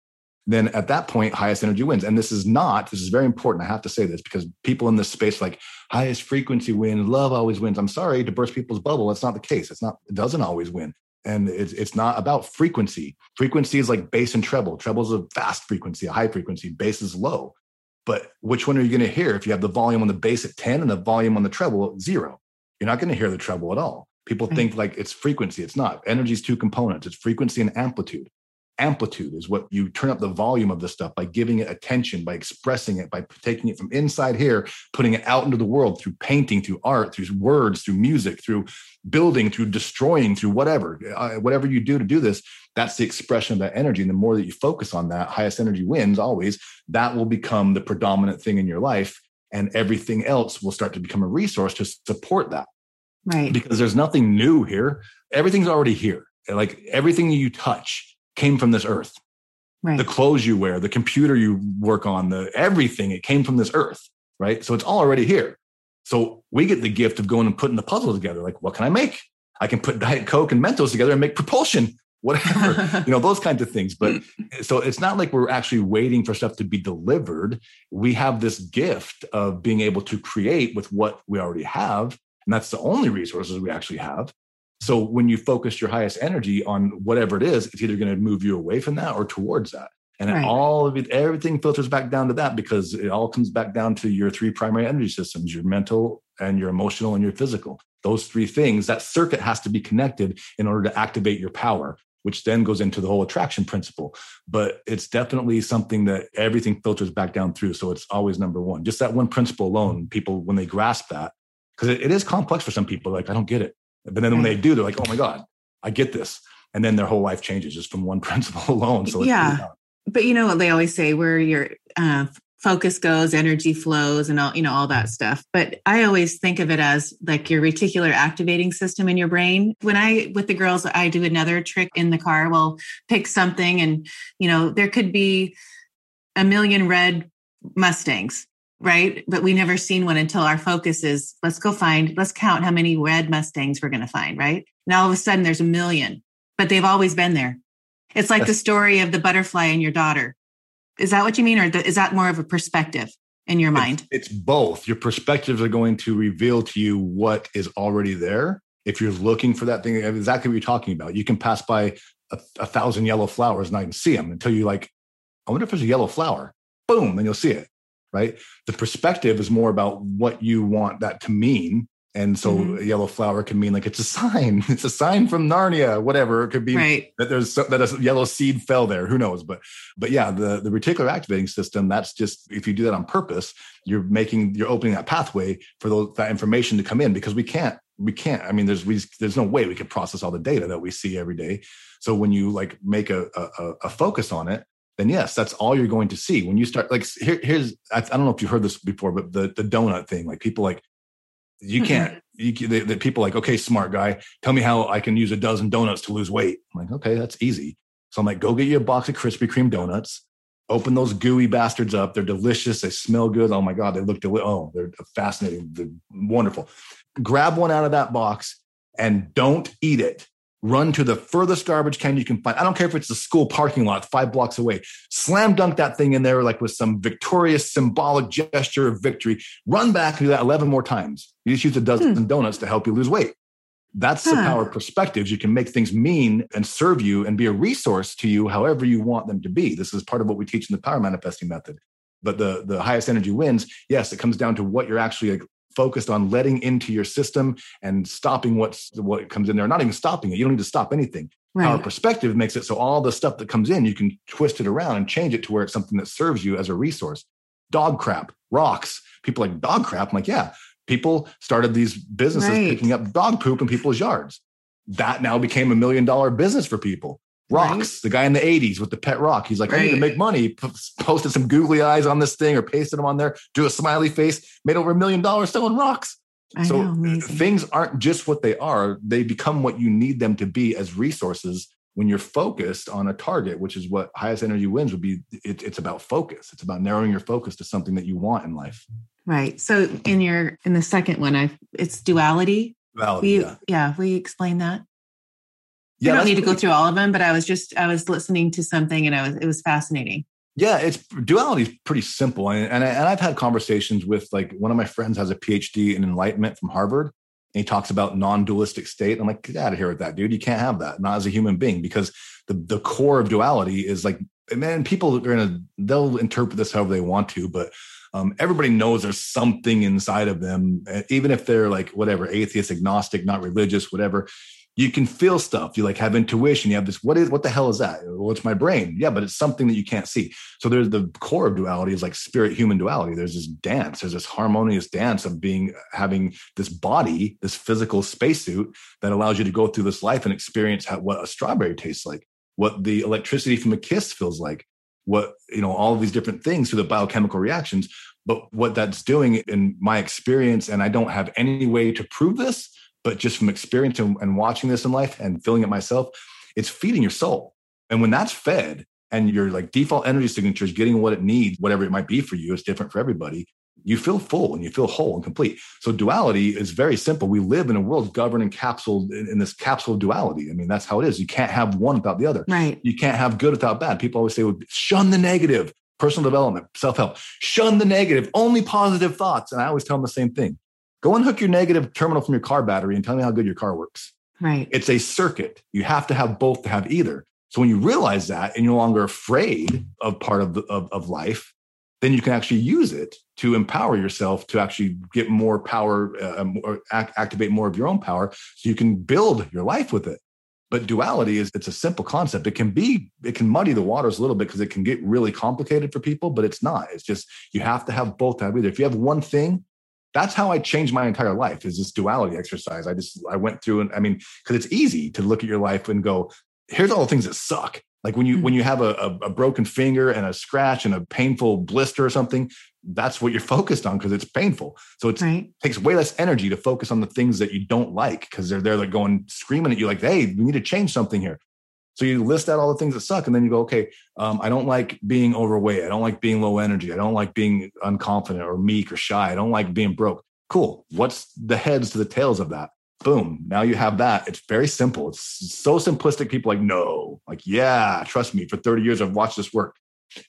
Then at that point, highest energy wins. And this is not, this is very important. I have to say this because people in this space like highest frequency wins, love always wins. I'm sorry to burst people's bubble. That's not the case. It's not, it doesn't always win. And it's, it's not about frequency. Frequency is like bass and treble. Treble is a fast frequency, a high frequency. Bass is low. But which one are you going to hear if you have the volume on the bass at 10 and the volume on the treble at zero? You're not going to hear the treble at all. People mm. think like it's frequency. It's not. Energy is two components. It's frequency and amplitude. Amplitude is what you turn up the volume of the stuff by giving it attention, by expressing it, by taking it from inside here, putting it out into the world through painting, through art, through words, through music, through building, through destroying, through whatever. Uh, whatever you do to do this, that's the expression of that energy. And the more that you focus on that, highest energy wins always. That will become the predominant thing in your life, and everything else will start to become a resource to support that Right. Because there's nothing new here. Everything's already here. Like everything you touch came from this earth. Right. The clothes you wear, the computer you work on, the everything, it came from this earth. Right. So it's all already here. So we get the gift of going and putting the puzzle together. Like, what can I make? I can put Diet Coke and Mentos together and make propulsion, whatever, you know, those kinds of things. But so it's not like we're actually waiting for stuff to be delivered. We have this gift of being able to create with what we already have. And that's the only resources we actually have. So when you focus your highest energy on whatever it is, it's either going to move you away from that or towards that. And right. all of it, everything filters back down to that because it all comes back down to your three primary energy systems your mental and your emotional and your physical. Those three things, that circuit has to be connected in order to activate your power, which then goes into the whole attraction principle. But it's definitely something that everything filters back down through. So it's always number one. Just that one principle alone, people, when they grasp that, because it, it is complex for some people, like, I don't get it. But then when they do, they're like, oh my God, I get this. And then their whole life changes just from one principle alone. So yeah but you know what they always say where your uh, focus goes energy flows and all you know all that stuff. But i always think of it as like your reticular activating system in your brain. When i with the girls i do another trick in the car. We'll pick something and you know there could be a million red mustangs right? But we never seen one until our focus is let's go find let's count how many red mustangs we're going to find right? Now all of a sudden there's a million but they've always been there it's like the story of the butterfly and your daughter. Is that what you mean? Or is that more of a perspective in your mind? It's, it's both. Your perspectives are going to reveal to you what is already there. If you're looking for that thing, exactly what you're talking about, you can pass by a, a thousand yellow flowers and not even see them until you like, I wonder if there's a yellow flower. Boom, then you'll see it. Right. The perspective is more about what you want that to mean and so mm-hmm. a yellow flower can mean like it's a sign. It's a sign from Narnia, whatever. It could be right. that there's that a yellow seed fell there. Who knows? But but yeah, the the reticular activating system. That's just if you do that on purpose, you're making you're opening that pathway for those, that information to come in because we can't we can't. I mean, there's we, there's no way we can process all the data that we see every day. So when you like make a a, a focus on it, then yes, that's all you're going to see. When you start like here, here's I, I, don't know if you've heard this before, but the the donut thing, like people like you can't you, the, the people like okay smart guy tell me how i can use a dozen donuts to lose weight i'm like okay that's easy so i'm like go get you a box of krispy kreme donuts open those gooey bastards up they're delicious they smell good oh my god they look delicious oh they're fascinating they're wonderful grab one out of that box and don't eat it run to the furthest garbage can you can find. I don't care if it's the school parking lot five blocks away. Slam dunk that thing in there like with some victorious symbolic gesture of victory. Run back and do that 11 more times. You just use a dozen hmm. donuts to help you lose weight. That's huh. the power of perspectives. You can make things mean and serve you and be a resource to you however you want them to be. This is part of what we teach in the power manifesting method. But the, the highest energy wins. Yes, it comes down to what you're actually focused on letting into your system and stopping what's what comes in there. Not even stopping it. You don't need to stop anything. Right. Our perspective makes it so all the stuff that comes in, you can twist it around and change it to where it's something that serves you as a resource. Dog crap, rocks. People like dog crap. I'm like, yeah. People started these businesses right. picking up dog poop in people's yards. That now became a million dollar business for people. Rocks, right. the guy in the 80s with the pet rock. He's like, right. I need to make money. P- posted some googly eyes on this thing or pasted them on there, do a smiley face, made over a million dollars selling rocks. I so know, uh, things aren't just what they are, they become what you need them to be as resources when you're focused on a target, which is what highest energy wins would be. It, it's about focus. It's about narrowing your focus to something that you want in life. Right. So in your in the second one, I it's duality. Duality. We, yeah. yeah. We explain that. Yeah, I don't need to go through all of them, but I was just I was listening to something and I was it was fascinating. Yeah, it's duality is pretty simple, and and, I, and I've had conversations with like one of my friends has a PhD in enlightenment from Harvard, and he talks about non-dualistic state. I'm like, get out of here with that, dude. You can't have that, not as a human being, because the the core of duality is like, man, people are gonna they'll interpret this however they want to, but um, everybody knows there's something inside of them, even if they're like whatever atheist, agnostic, not religious, whatever you can feel stuff. You like have intuition. You have this, what is, what the hell is that? Well, it's my brain. Yeah, but it's something that you can't see. So there's the core of duality is like spirit human duality. There's this dance, there's this harmonious dance of being, having this body, this physical spacesuit that allows you to go through this life and experience how, what a strawberry tastes like, what the electricity from a kiss feels like, what, you know, all of these different things through the biochemical reactions. But what that's doing in my experience, and I don't have any way to prove this, but just from experience and, and watching this in life and feeling it myself, it's feeding your soul. And when that's fed and your like default energy signature is getting what it needs, whatever it might be for you, it's different for everybody. You feel full and you feel whole and complete. So duality is very simple. We live in a world governed and capsuled in, in this capsule of duality. I mean, that's how it is. You can't have one without the other. Right. You can't have good without bad. People always say, well, shun the negative, personal development, self help, shun the negative, only positive thoughts. And I always tell them the same thing. Go unhook your negative terminal from your car battery and tell me how good your car works. Right. It's a circuit. You have to have both to have either. So when you realize that and you're no longer afraid of part of, the, of, of life, then you can actually use it to empower yourself to actually get more power uh, or act, activate more of your own power so you can build your life with it but duality is it's a simple concept it can be it can muddy the waters a little bit because it can get really complicated for people but it's not it's just you have to have both have either if you have one thing that's how I changed my entire life is this duality exercise. I just I went through and I mean, because it's easy to look at your life and go, here's all the things that suck. Like when you mm-hmm. when you have a, a, broken finger and a scratch and a painful blister or something, that's what you're focused on because it's painful. So it right. takes way less energy to focus on the things that you don't like because they're there like going screaming at you like, hey, we need to change something here. So you list out all the things that suck, and then you go, okay, um, I don't like being overweight. I don't like being low energy. I don't like being unconfident or meek or shy. I don't like being broke. Cool. What's the heads to the tails of that? Boom. Now you have that. It's very simple. It's so simplistic. People like, no, like, yeah, trust me. For 30 years, I've watched this work.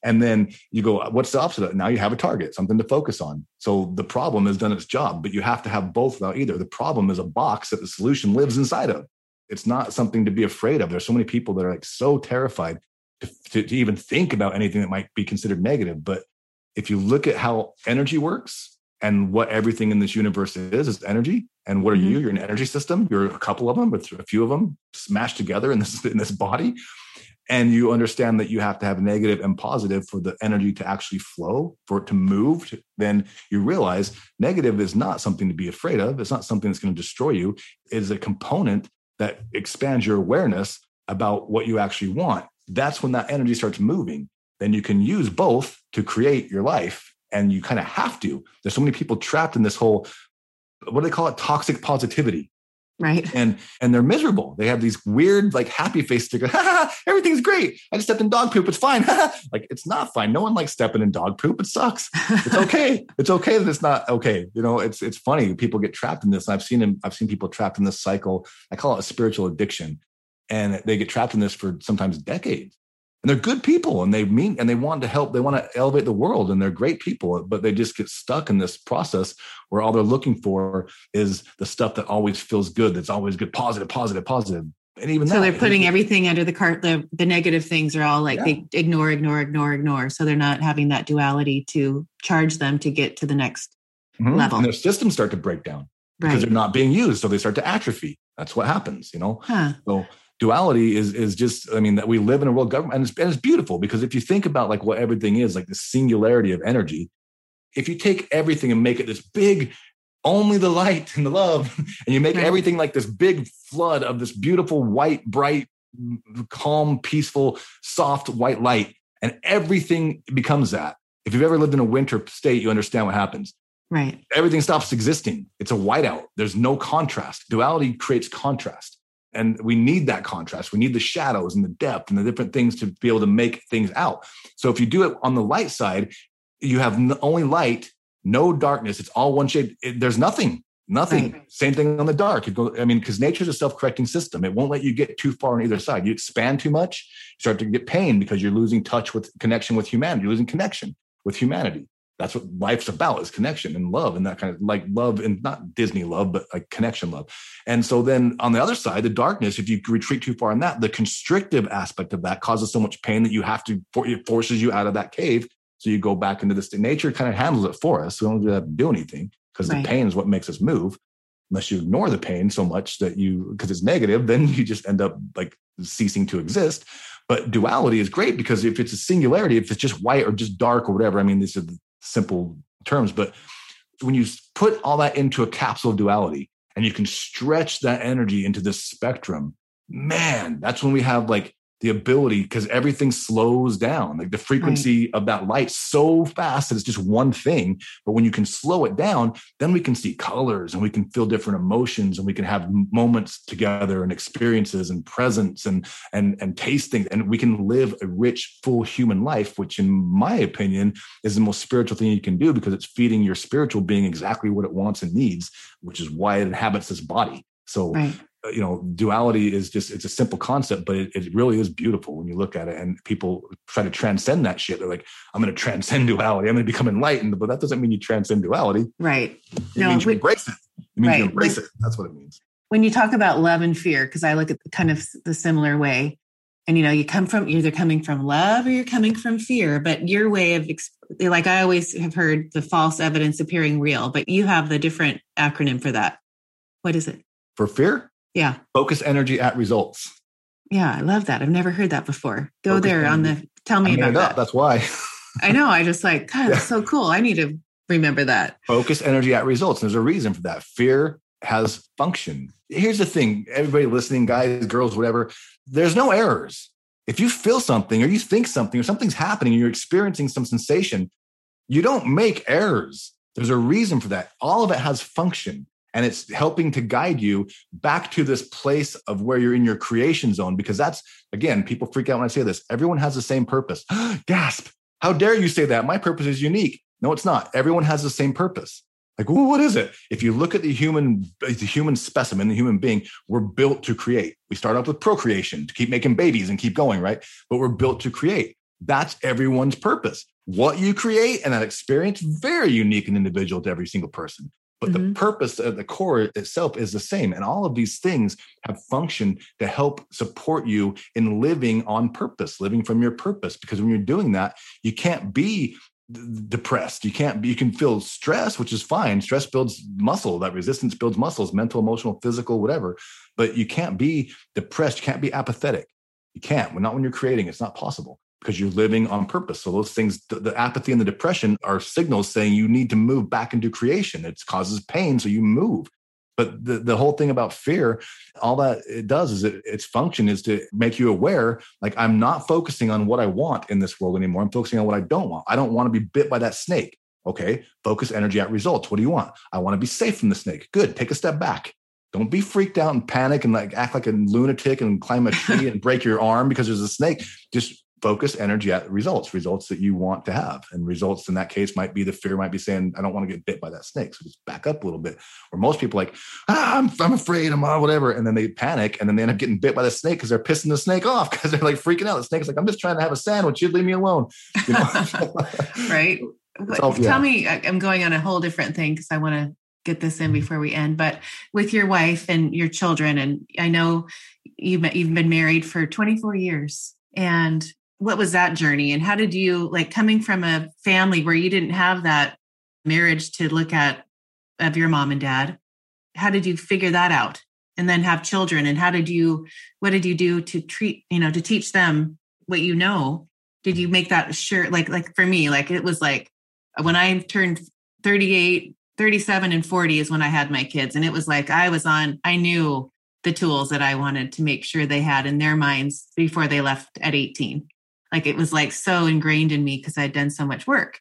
And then you go, what's the opposite? Now you have a target, something to focus on. So the problem has done its job, but you have to have both without either. The problem is a box that the solution lives inside of it's not something to be afraid of. There's so many people that are like so terrified to, to, to, even think about anything that might be considered negative. But if you look at how energy works and what everything in this universe is, is energy. And what are mm-hmm. you? You're an energy system. You're a couple of them, but a few of them smashed together in this in this body. And you understand that you have to have negative and positive for the energy to actually flow, for it to move. Then you realize negative is not something to be afraid of. It's not something that's going to destroy you. It is a component that expands your awareness about what you actually want. That's when that energy starts moving. Then you can use both to create your life. And you kind of have to. There's so many people trapped in this whole, what do they call it? Toxic positivity. Right. And and they're miserable. They have these weird, like happy face stickers. everything's great. I just stepped in dog poop. It's fine. like it's not fine. No one likes stepping in dog poop. It sucks. It's okay. it's okay that it's not okay. You know, it's it's funny. People get trapped in this. And I've seen I've seen people trapped in this cycle. I call it a spiritual addiction. And they get trapped in this for sometimes decades and they're good people and they mean and they want to help they want to elevate the world and they're great people but they just get stuck in this process where all they're looking for is the stuff that always feels good that's always good positive positive positive. And even so that, they're putting everything under the cart the, the negative things are all like yeah. they ignore ignore ignore ignore. So they're not having that duality to charge them to get to the next mm-hmm. level. and their systems start to break down because they're not being used so they start to atrophy. That's what happens you know? Huh. so duality is is just i mean that we live in a world government and it's, and it's beautiful because if you think about like what everything is like the singularity of energy if you take everything and make it this big only the light and the love and you make right. everything like this big flood of this beautiful white bright calm peaceful soft white light and everything becomes that. If you've ever lived in a winter state you understand what happens. Right. Everything stops existing. It's a whiteout. There's no contrast. Duality creates contrast and we need that contrast. We need the shadows and the depth and the different things to be able to make things out. So if you do it on the light side, you have only light, no darkness. It's all one shade. It, there's nothing, nothing. Right. Same thing on the dark. Go, I mean, because nature's a self-correcting system. It won't let you get too far on either side. You expand too much, you start to get pain because you're losing touch with connection with humanity. You're losing connection with humanity that's what life's about is connection and love and that kind of like love and not disney love but like connection love. And so then on the other side the darkness if you retreat too far in that the constrictive aspect of that causes so much pain that you have to it forces you out of that cave. So you go back into this nature kind of handles it for us. We don't have to do anything because right. the pain is what makes us move. Unless you ignore the pain so much that you because it's negative then you just end up like ceasing to exist. But duality is great because if it's a singularity if it's just white or just dark or whatever i mean these are the simple terms. But when you put all that into a capsule of duality and you can stretch that energy into this spectrum, man, that's when we have like the ability because everything slows down like the frequency right. of that light so fast that it's just one thing but when you can slow it down then we can see colors and we can feel different emotions and we can have moments together and experiences and presence and and and tasting and we can live a rich full human life which in my opinion is the most spiritual thing you can do because it's feeding your spiritual being exactly what it wants and needs which is why it inhabits this body so right. Uh, you know duality is just it's a simple concept but it, it, really is beautiful when you look at it and people try to transcend that shit. They're like i'm going to transcend duality. I'm going to become enlightened but that doesn't mean you transcend duality. Right. It no, means you we, embrace it. It means right. you embrace it. That's what it means. When you talk about love and fear because i look at kind of the similar way and you know you come from you're either coming from love or you're coming from fear but your way of like i always have heard the false evidence appearing real but you have the different acronym for that. What is it? For fear yeah. Focus energy at results. Yeah, I love that. I've never heard that before. Go Focus there energy. on the tell me about that. That's why. I know. I just like, God, yeah. that's so cool. I need to remember that. Focus energy at results. There's a reason for that. Fear has function. Here's the thing everybody listening, guys, girls, whatever, there's no errors. If you feel something or you think something or something's happening and you're experiencing some sensation, you don't make errors. There's a reason for that. All of it has function and it's helping to guide you back to this place of where you're in your creation zone because that's again people freak out when i say this. Everyone has the same purpose. Gasp! How dare you say that? My purpose is unique. No it's not. Everyone has the same purpose. Like well, what is it? If you look at the human the human specimen the human being we're built to create. We start off with procreation to keep making babies and keep going right? But we're built to create. That's everyone's purpose. What you create and that experience very unique and individual to every single person but mm-hmm. the purpose at the core itself is the same and all of these things have function to help support you in living on purpose living from your purpose because when you're doing that you can't be depressed. You can't be you can feel stress which is fine. Stress builds muscle that resistance builds muscles mental emotional physical whatever but you can't be depressed. You can't be apathetic. You can't. Not when you're creating it's not possible because you're living on purpose. So those things, the, apathy and the depression are signals saying you need to move back into creation. It causes pain, so you move. But the, the whole thing about fear, all that it does is it, its function is to make you aware, like I'm not focusing on what I want in this world anymore. I'm focusing on what I don't want. I don't want to be bit by that snake. Okay, focus energy at results. What do you want? I want to be safe from the snake. Good. Take a step back. Don't be freaked out and panic and like act like a lunatic and climb a tree and break your arm because there's a snake. Just focus energy at results, results that you want to have. And results in that case might be the fear might be saying, I don't want to get bit by that snake. So just back up a little bit. Or most people like, ah, I'm, I'm afraid, I'm uh, whatever. And then they panic and then they end up getting bit by the snake because they're pissing the snake off because they're like freaking out. The snake's like, I'm just trying to have a sandwich. You'd leave me alone. You know? right. All, yeah. Tell me, I'm going on a whole different thing because I want to get this in mm-hmm. before we end. But with your wife and your children, and I know you've, you've been married for 24 years and what was that journey? And how did you like coming from a family where you didn't have that marriage to look at of your mom and dad how did you figure that out and then have children? And how did you what did you do to treat you know to teach them what you know? Did you make that sure like like for me like it was like when i turned 38 37 and 40 is when i had my kids. And it was like i was on i knew the tools that i wanted to make sure they had in their minds before they left at 18 like it was like so ingrained in me because I'd done so much work.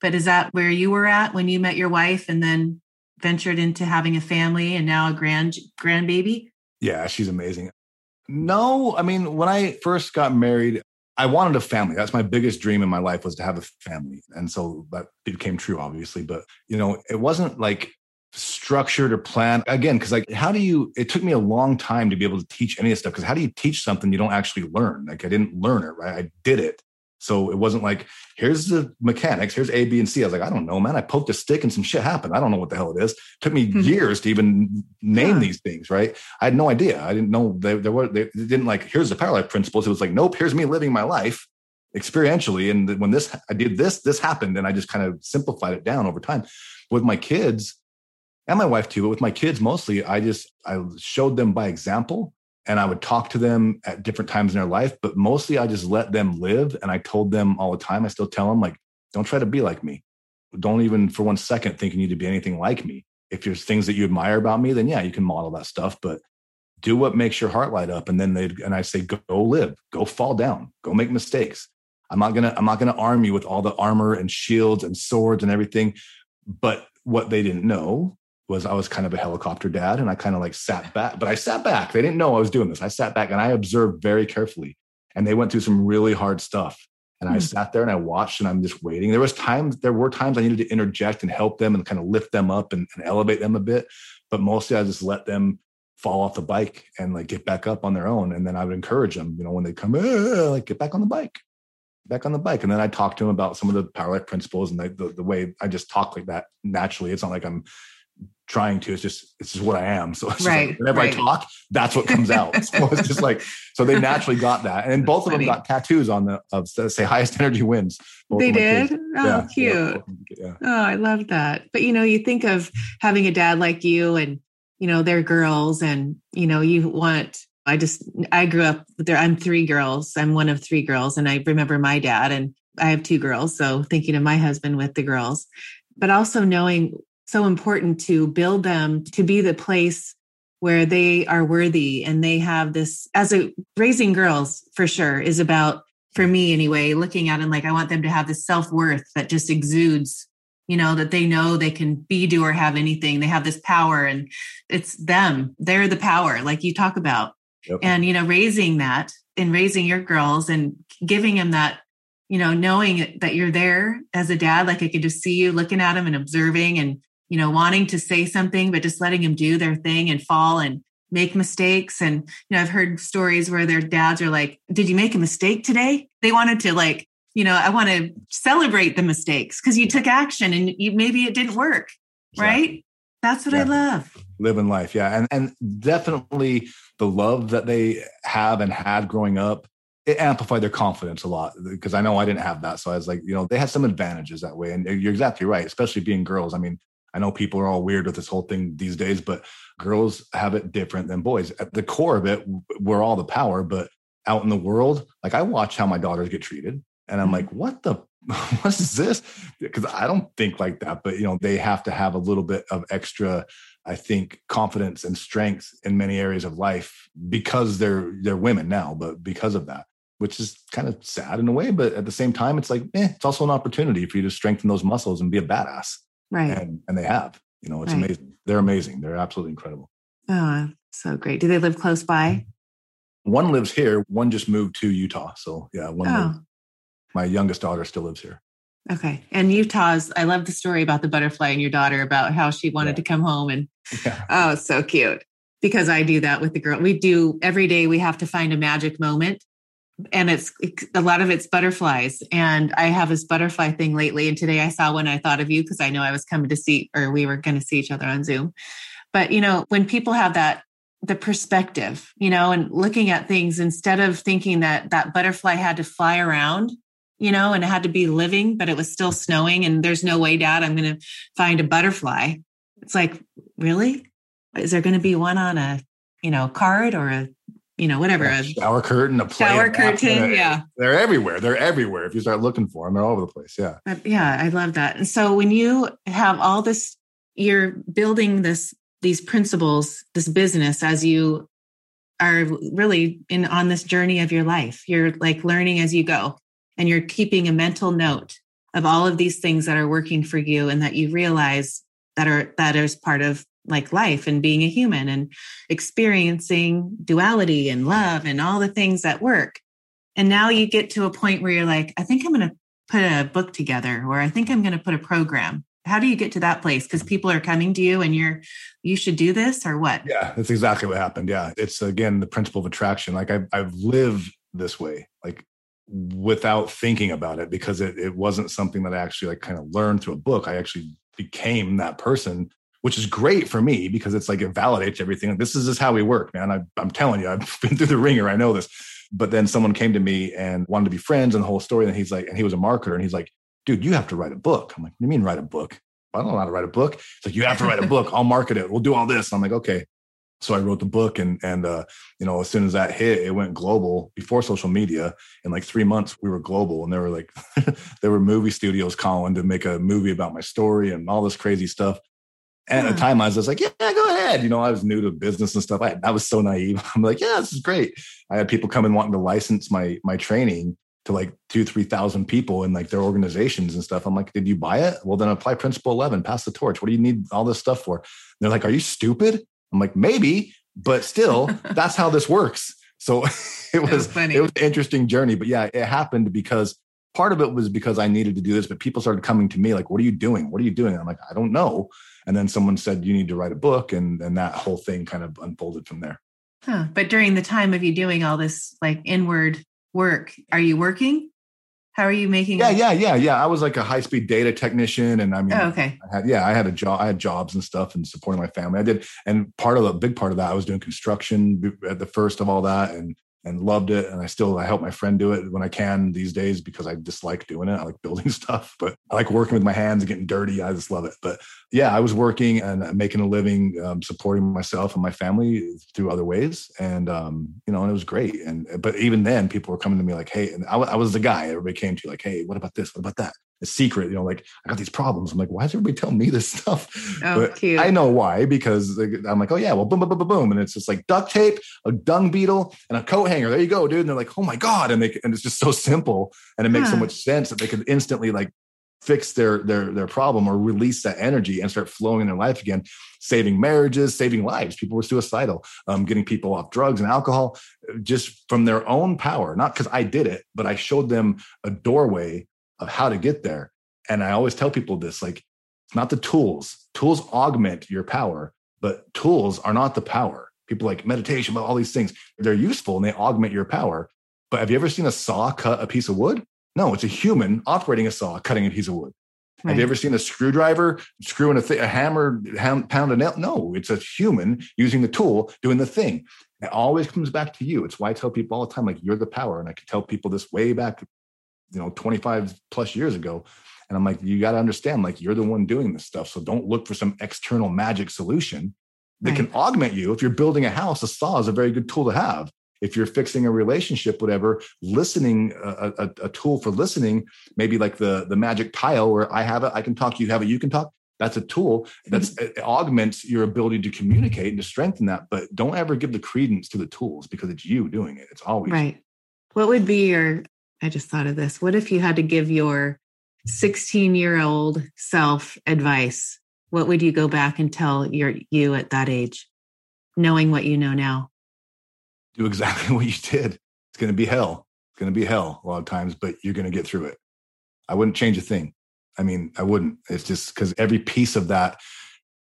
But is that where you were at when you met your wife and then ventured into having a family and now a grand grandbaby? Yeah, she's amazing. No, I mean, when I first got married, I wanted a family. That's my biggest dream in my life was to have a family. And so that became true, obviously. But, you know, it wasn't like structured or planned again because like how do you it took me a long time to be able to teach any of this stuff because how do you teach something you don't actually learn? Like i didn't learn it right? I did it. So it wasn't like here's the mechanics here's a b and c. I was like i don't know man. I poked a stick and some shit happened. I don't know what the hell it is. It took me mm-hmm. years to even name yeah. these things right? I had no idea. I didn't know they, there were they didn't like here's the power life principles. It was like nope here's me living my life experientially and when this i did this this happened and i just kind of simplified it down over time. With my kids and my wife too, but with my kids mostly, I just I showed them by example and I would talk to them at different times in their life, but mostly I just let them live. And I told them all the time, I still tell them, like, don't try to be like me. Don't even for one second think you need to be anything like me. If there's things that you admire about me, then yeah, you can model that stuff. But do what makes your heart light up. And then they and I say, go live, go fall down, go make mistakes. I'm not gonna, I'm not gonna arm you with all the armor and shields and swords and everything. But what they didn't know was I was kind of a helicopter dad and I kind of like sat back, but I sat back. They didn't know I was doing this. I sat back and I observed very carefully. And they went through some really hard stuff. And mm I hmm. sat there and I watched and I'm just waiting. There was times, there were times I needed to interject and help them and kind of lift them up and, and elevate them a bit. But mostly I just let them fall off the bike and like get back up on their own. And then I would encourage them, you know, when they come, like get back on the bike, back on the bike. And then I talk to them about some of the power life principles and the, the, the way I just talk like that naturally. It's not like I'm trying to. It's just it's just what I am. So right, like whenever right. I talk, that's what comes out. so it's just like so they naturally got that, and both of them got tattoos on the of say highest energy wins. they did. Kids. Oh, yeah, cute. Yeah. Oh, I love that. But you know, you think of having a dad like you, and you know they're girls, and you know you want. I just I grew up there. I'm three girls. I'm one of three girls, and I remember my dad, and I have two girls. So thinking of my husband with the girls, but also knowing so important to build them to be the place where they are worthy and they have this as a raising girls for sure is about for me anyway looking at them like i want them to have this self-worth that just exudes you know that they know they can be do or have anything. They have this power and it's them. They're the power like you talk about. Yep. and you know raising that and raising your girls and giving them that you know knowing that you're there as a dad like i could just see you looking at them and observing and you know, wanting to say something, but just letting them do their thing and fall and make mistakes. And, you know, I've heard stories where their dads are like, Did you make a mistake today? They wanted to, like, you know, I want to celebrate the mistakes because you took action and you, maybe it didn't work. Right. Yeah. That's what yeah. I love. Living life. Yeah. And, and definitely the love that they have and had growing up it amplified their confidence a lot because I know I didn't have that. So I was like, you know, they had some advantages that way. And you're exactly right, especially being girls. I mean, I know people are all weird with this whole thing these days, but girls have it different than boys. At the core of it, we're all the power, but out in the world, like I watch how my daughters get treated and I'm mm-hmm. like, what the, what is this? Because I don't think like that, but you know, they have to have a little bit of extra, I think, confidence and strength in many areas of life because they're, they're women now, but because of that which is kind of sad in a way, but at the same time, it's like, eh, it's also an opportunity for you to strengthen those muscles and be a badass. Right. And, and they have, you know, it's right. amazing. They're amazing. They're absolutely incredible. Oh, so great. Do they live close by? Mm-hmm. One lives here. One just moved to Utah. So yeah, one. Oh. my youngest daughter still lives here. Okay. And Utah's, I love the story about the butterfly and your daughter about how she wanted yeah. to come home and, yeah. oh, so cute. Because I do that with the girl. We do every day, we have to find a magic moment and it's a lot of it's butterflies. And i have this butterfly thing lately and today i saw one i thought of you because i know i was coming to see or we were going to see each other on zoom. But you know when people have that the perspective you know and looking at things instead of thinking that that butterfly had to fly around you know and it had to be living but it was still snowing and there's no way dad i'm going to find a butterfly. It's like really? Is there going to be one on a you know card or a you know, whatever. A shower curtain, a shower curtain. Yeah. They're everywhere. They're everywhere. If you start looking for them, they're all over the place. Yeah. But yeah. I love that. And so when you have all this, you're building this, these principles, this business as you are really in on this journey of your life. You're like learning as you go and you're keeping a mental note of all of these things that are working for you and that you realize that are that is part of like life and being a human and experiencing duality and love and all the things that work. And now you get to a point where you're like, I think I'm going to put a book together or I think I'm going to put a program. How do you get to that place? Because people are coming to you and you're, you should do this or what? Yeah, that's exactly what happened. Yeah. It's again, the principle of attraction. Like I've, I've lived this way, like without thinking about it because it, it wasn't something that I actually like kind of learned through a book. I actually became that person which is great for me because it's like it validates everything. This is just how we work, man. I, I'm telling you, I've been through the ringer. I know this. But then someone came to me and wanted to be friends and the whole story. And he's like, and he was a marketer and he's like, dude, you have to write a book. I'm like, what do you mean write a book? I don't know how to write a book. It's like, you have to write a book. I'll market it. We'll do all this. I'm like, okay. So I wrote the book and, and, uh, you know, as soon as that hit, it went global before social media. In like three months, we were global and there were like, there were movie studios calling to make a movie about my story and all this crazy stuff And at the time, I was just like, yeah, go ahead. You know, I was new to business and stuff. I, I was so naive. I'm like, yeah, this is great. I had people come and wanting to license my my training to like two, three thousand people in like their organizations and stuff. I'm like, did you buy it? Well, then apply Principle Eleven, pass the torch. What do you need all this stuff for? And they're like, are you stupid? I'm like, maybe, but still, that's how this works. So it was, was it was an interesting journey. But yeah, it happened because part of it was because I needed to do this, but people started coming to me like, what are you doing? What are you doing? I'm like, I don't know. And then someone said, you need to write a book. And then that whole thing kind of unfolded from there. Huh. But during the time of you doing all this like inward work, are you working? How are you making? Yeah, yeah, yeah, yeah. I was like a high speed data technician, and I mean, oh, okay. I had, yeah, I had a job. I had jobs and stuff, and supporting my family. I did, and part of the big part of that, I was doing construction at the first of all that, and and loved it. And I still I help my friend do it when I can these days because I dislike doing it. I like building stuff, but I like working with my hands and getting dirty. I just love it. But yeah, I was working and making a living, um, supporting myself and my family through other ways, and um, you know, and it was great. And but even then, people were coming to me like, "Hey," and I, I was the guy everybody came to, like, "Hey, what about this? What about that?" A secret, you know, like I got these problems. I'm like, why is everybody telling me this stuff? Oh, but cute. I know why because I'm like, oh yeah, well, boom, boom, boom, boom, boom, and it's just like duct tape, a dung beetle, and a coat hanger. There you go, dude. And they're like, oh my god, and they and it's just so simple, and it makes huh. so much sense that they could instantly like fix their their their problem or release that energy and start flowing in their life again saving marriages saving lives people were suicidal um, getting people off drugs and alcohol just from their own power not because i did it but i showed them a doorway of how to get there. And I always tell people this like, it's not the tools. Tools augment your power, but tools are not the power. People like meditation, but all these things, they're useful and they augment your power. But have you ever seen a saw cut a piece of wood? No, it's a human operating a saw cutting a piece of wood. Right. Have you ever seen a screwdriver screwing a, th- a hammer, ham, pound a nail? No, it's a human using the tool doing the thing. It always comes back to you. It's why I tell people all the time, like, you're the power. And I can tell people this way back you know 25 plus years ago. And i'm like you got to understand like you're the one doing this stuff. So don't look for some external magic solution that right. can augment you. If you're building a house a saw is a very good tool to have. If you're fixing a relationship whatever listening a, a, a tool for listening maybe like the the magic tile where i have it i can talk you have it you can talk. That's a tool that's mm-hmm. it augments your ability to communicate and to strengthen that. But don't ever give the credence to the tools because it's you doing it. It's always right. What would be your I just thought of this. What if you had to give your 16 year old self advice? What would you go back and tell your you at that age, knowing what you know now? Do exactly what you did. It's going to be hell. It's going to be hell a lot of times, but you're going to get through it. I wouldn't change a thing. I mean, I wouldn't. It's just because every piece of that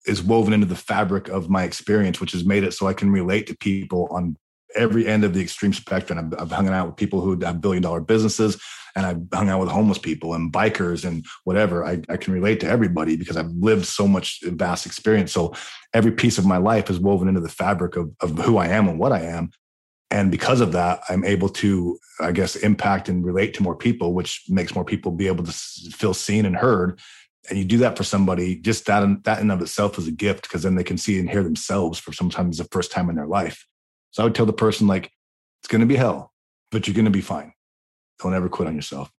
is woven into the fabric of my experience, which has made it so I can relate to people on every end of the extreme spectrum. I've, I've hung out with people who have billion dollar businesses and I've hung out with homeless people and bikers and whatever. I, I can relate to everybody because I've lived so much vast experience. So every piece of my life is woven into the fabric of, of who I am and what I am. And because of that, I'm able to, I guess, impact and relate to more people, which makes more people be able to feel seen and heard. And you do that for somebody, just that, that in of itself is a gift because then they can see and hear themselves for sometimes the first time in their life. So I would tell the person, like, it's going to be hell, but you're going to be fine. Don't ever quit on yourself.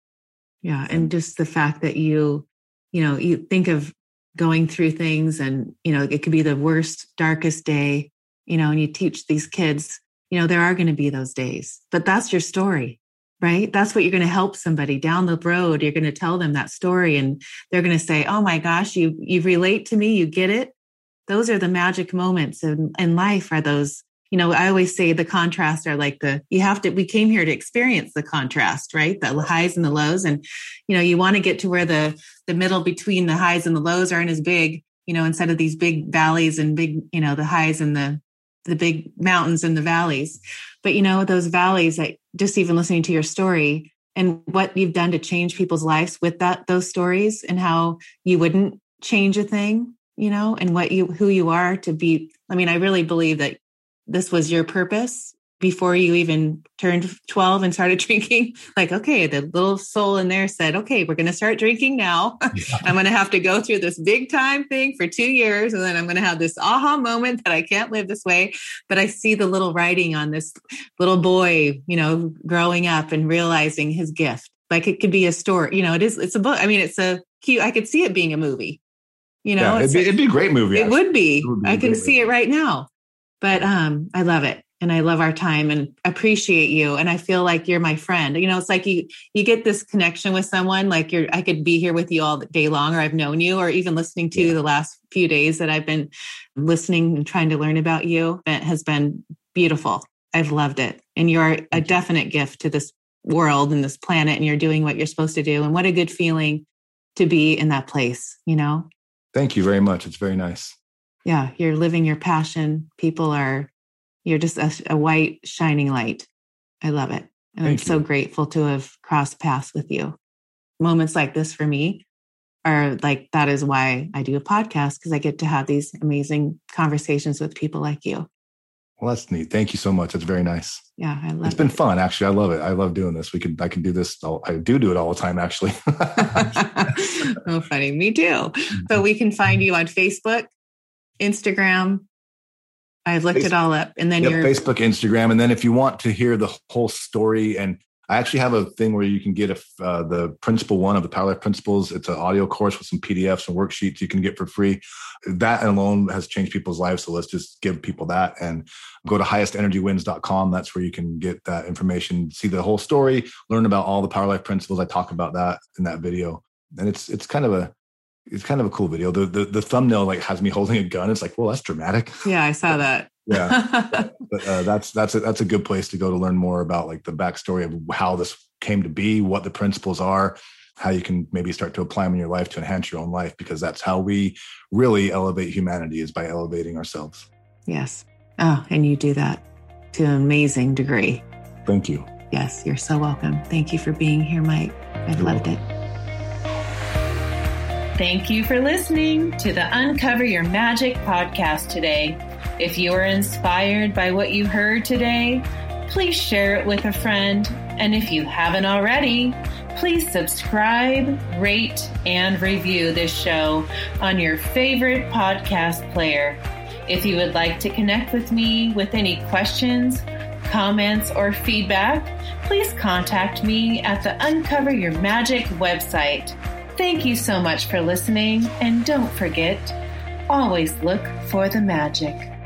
Yeah. And just the fact that you, you know, you think of going through things and, you know, it could be the worst, darkest day, you know, and you teach these kids, you know, there are going to be those days, but that's your story right that's what you're going to help somebody down the road you're going to tell them that story and they're going to say oh my gosh you you relate to me you get it those are the magic moments in, in life are those you know, I always say the contrast are like the, you have to, we came here to experience the contrast, right? The highs and the lows. And, you know, you want to get to where the, the middle between the highs and the lows aren't as big, you know, instead of these big valleys and big, you know, the highs and the, the big mountains and the valleys. But, you know, those valleys, like just even listening to your story and what you've done to change people's lives with that, those stories and how you wouldn't change a thing, you know, and what you, who you are to be. I mean, I really believe that this was your purpose before you even turned 12 and started drinking like okay the little soul in there said okay we're going to start drinking now yeah. i'm going to have to go through this big time thing for two years and then i'm going to have this aha moment that i can't live this way but i see the little writing on this little boy you know growing up and realizing his gift like it could be a story you know it is it's a book i mean it's a cute i could see it being a movie You know, yeah, it'd, be, it'd be a great movie. It would be. It would be I can see movie. it right now. But um, I love it. And I love our time and appreciate you. And I feel like you're my friend. You know, it's like you you get this connection with someone, like you're I could be here with you all day long, or I've known you, or even listening to you Yeah. the last few days that I've been listening and trying to learn about you. Has been beautiful. I've loved it. And you're a definite gift to this world and this planet, and you're doing what you're supposed to do. And what a good feeling to be in that place, you know? Thank you very much. It's very nice. Yeah, you're living your passion. People are, you're just a, a white shining light. I love it. And I'm Thank so grateful to have crossed paths with you. Moments like this for me are like, that is why I do a podcast because I get to have these amazing conversations with people like you. Well, that's neat. Thank you so much. It's very nice. Yeah, I love It's been it. fun, actually. I love it. I love doing this. We could, I can do this. All, I do do it all the time, actually. oh, funny. Me too. So we can find you on Facebook, Instagram. I've looked it all up. And then Yep, you're Facebook, Instagram, and then if you want to hear the whole story, and I actually have a thing where you can get a, uh, the principle one of the Power Life Principles. It's an audio course with some PDFs and worksheets you can get for free. That alone has changed people's lives. So let's just give people that and go to highestenergywins.com. That's where you can get that information, see the whole story, learn about all the Power Life Principles. I talk about that in that video, and it's it's kind of a it's kind of a cool video. The the, the thumbnail like has me holding a gun. It's like, well, that's dramatic. Yeah, I saw that. Yeah but uh, that's that's a, that's a good place to go to learn more about like the backstory of how this came to be, what the principles are, how you can maybe start to apply them in your life to enhance your own life, because that's how we really elevate humanity is by elevating ourselves. yes. Oh, and you do that to an amazing degree. Thank you. Yes, you're so welcome. Thank you for being here, Mike. I've You're loved it. Thank you for listening to the Uncover Your Magic podcast today. If you were inspired by what you heard today, please share it with a friend. And if you haven't already, please subscribe, rate, and review this show on your favorite podcast player. If you would like to connect with me with any questions, comments, or feedback, please contact me at the Uncover Your Magic website. Thank you so much for listening, and don't forget always look for the magic.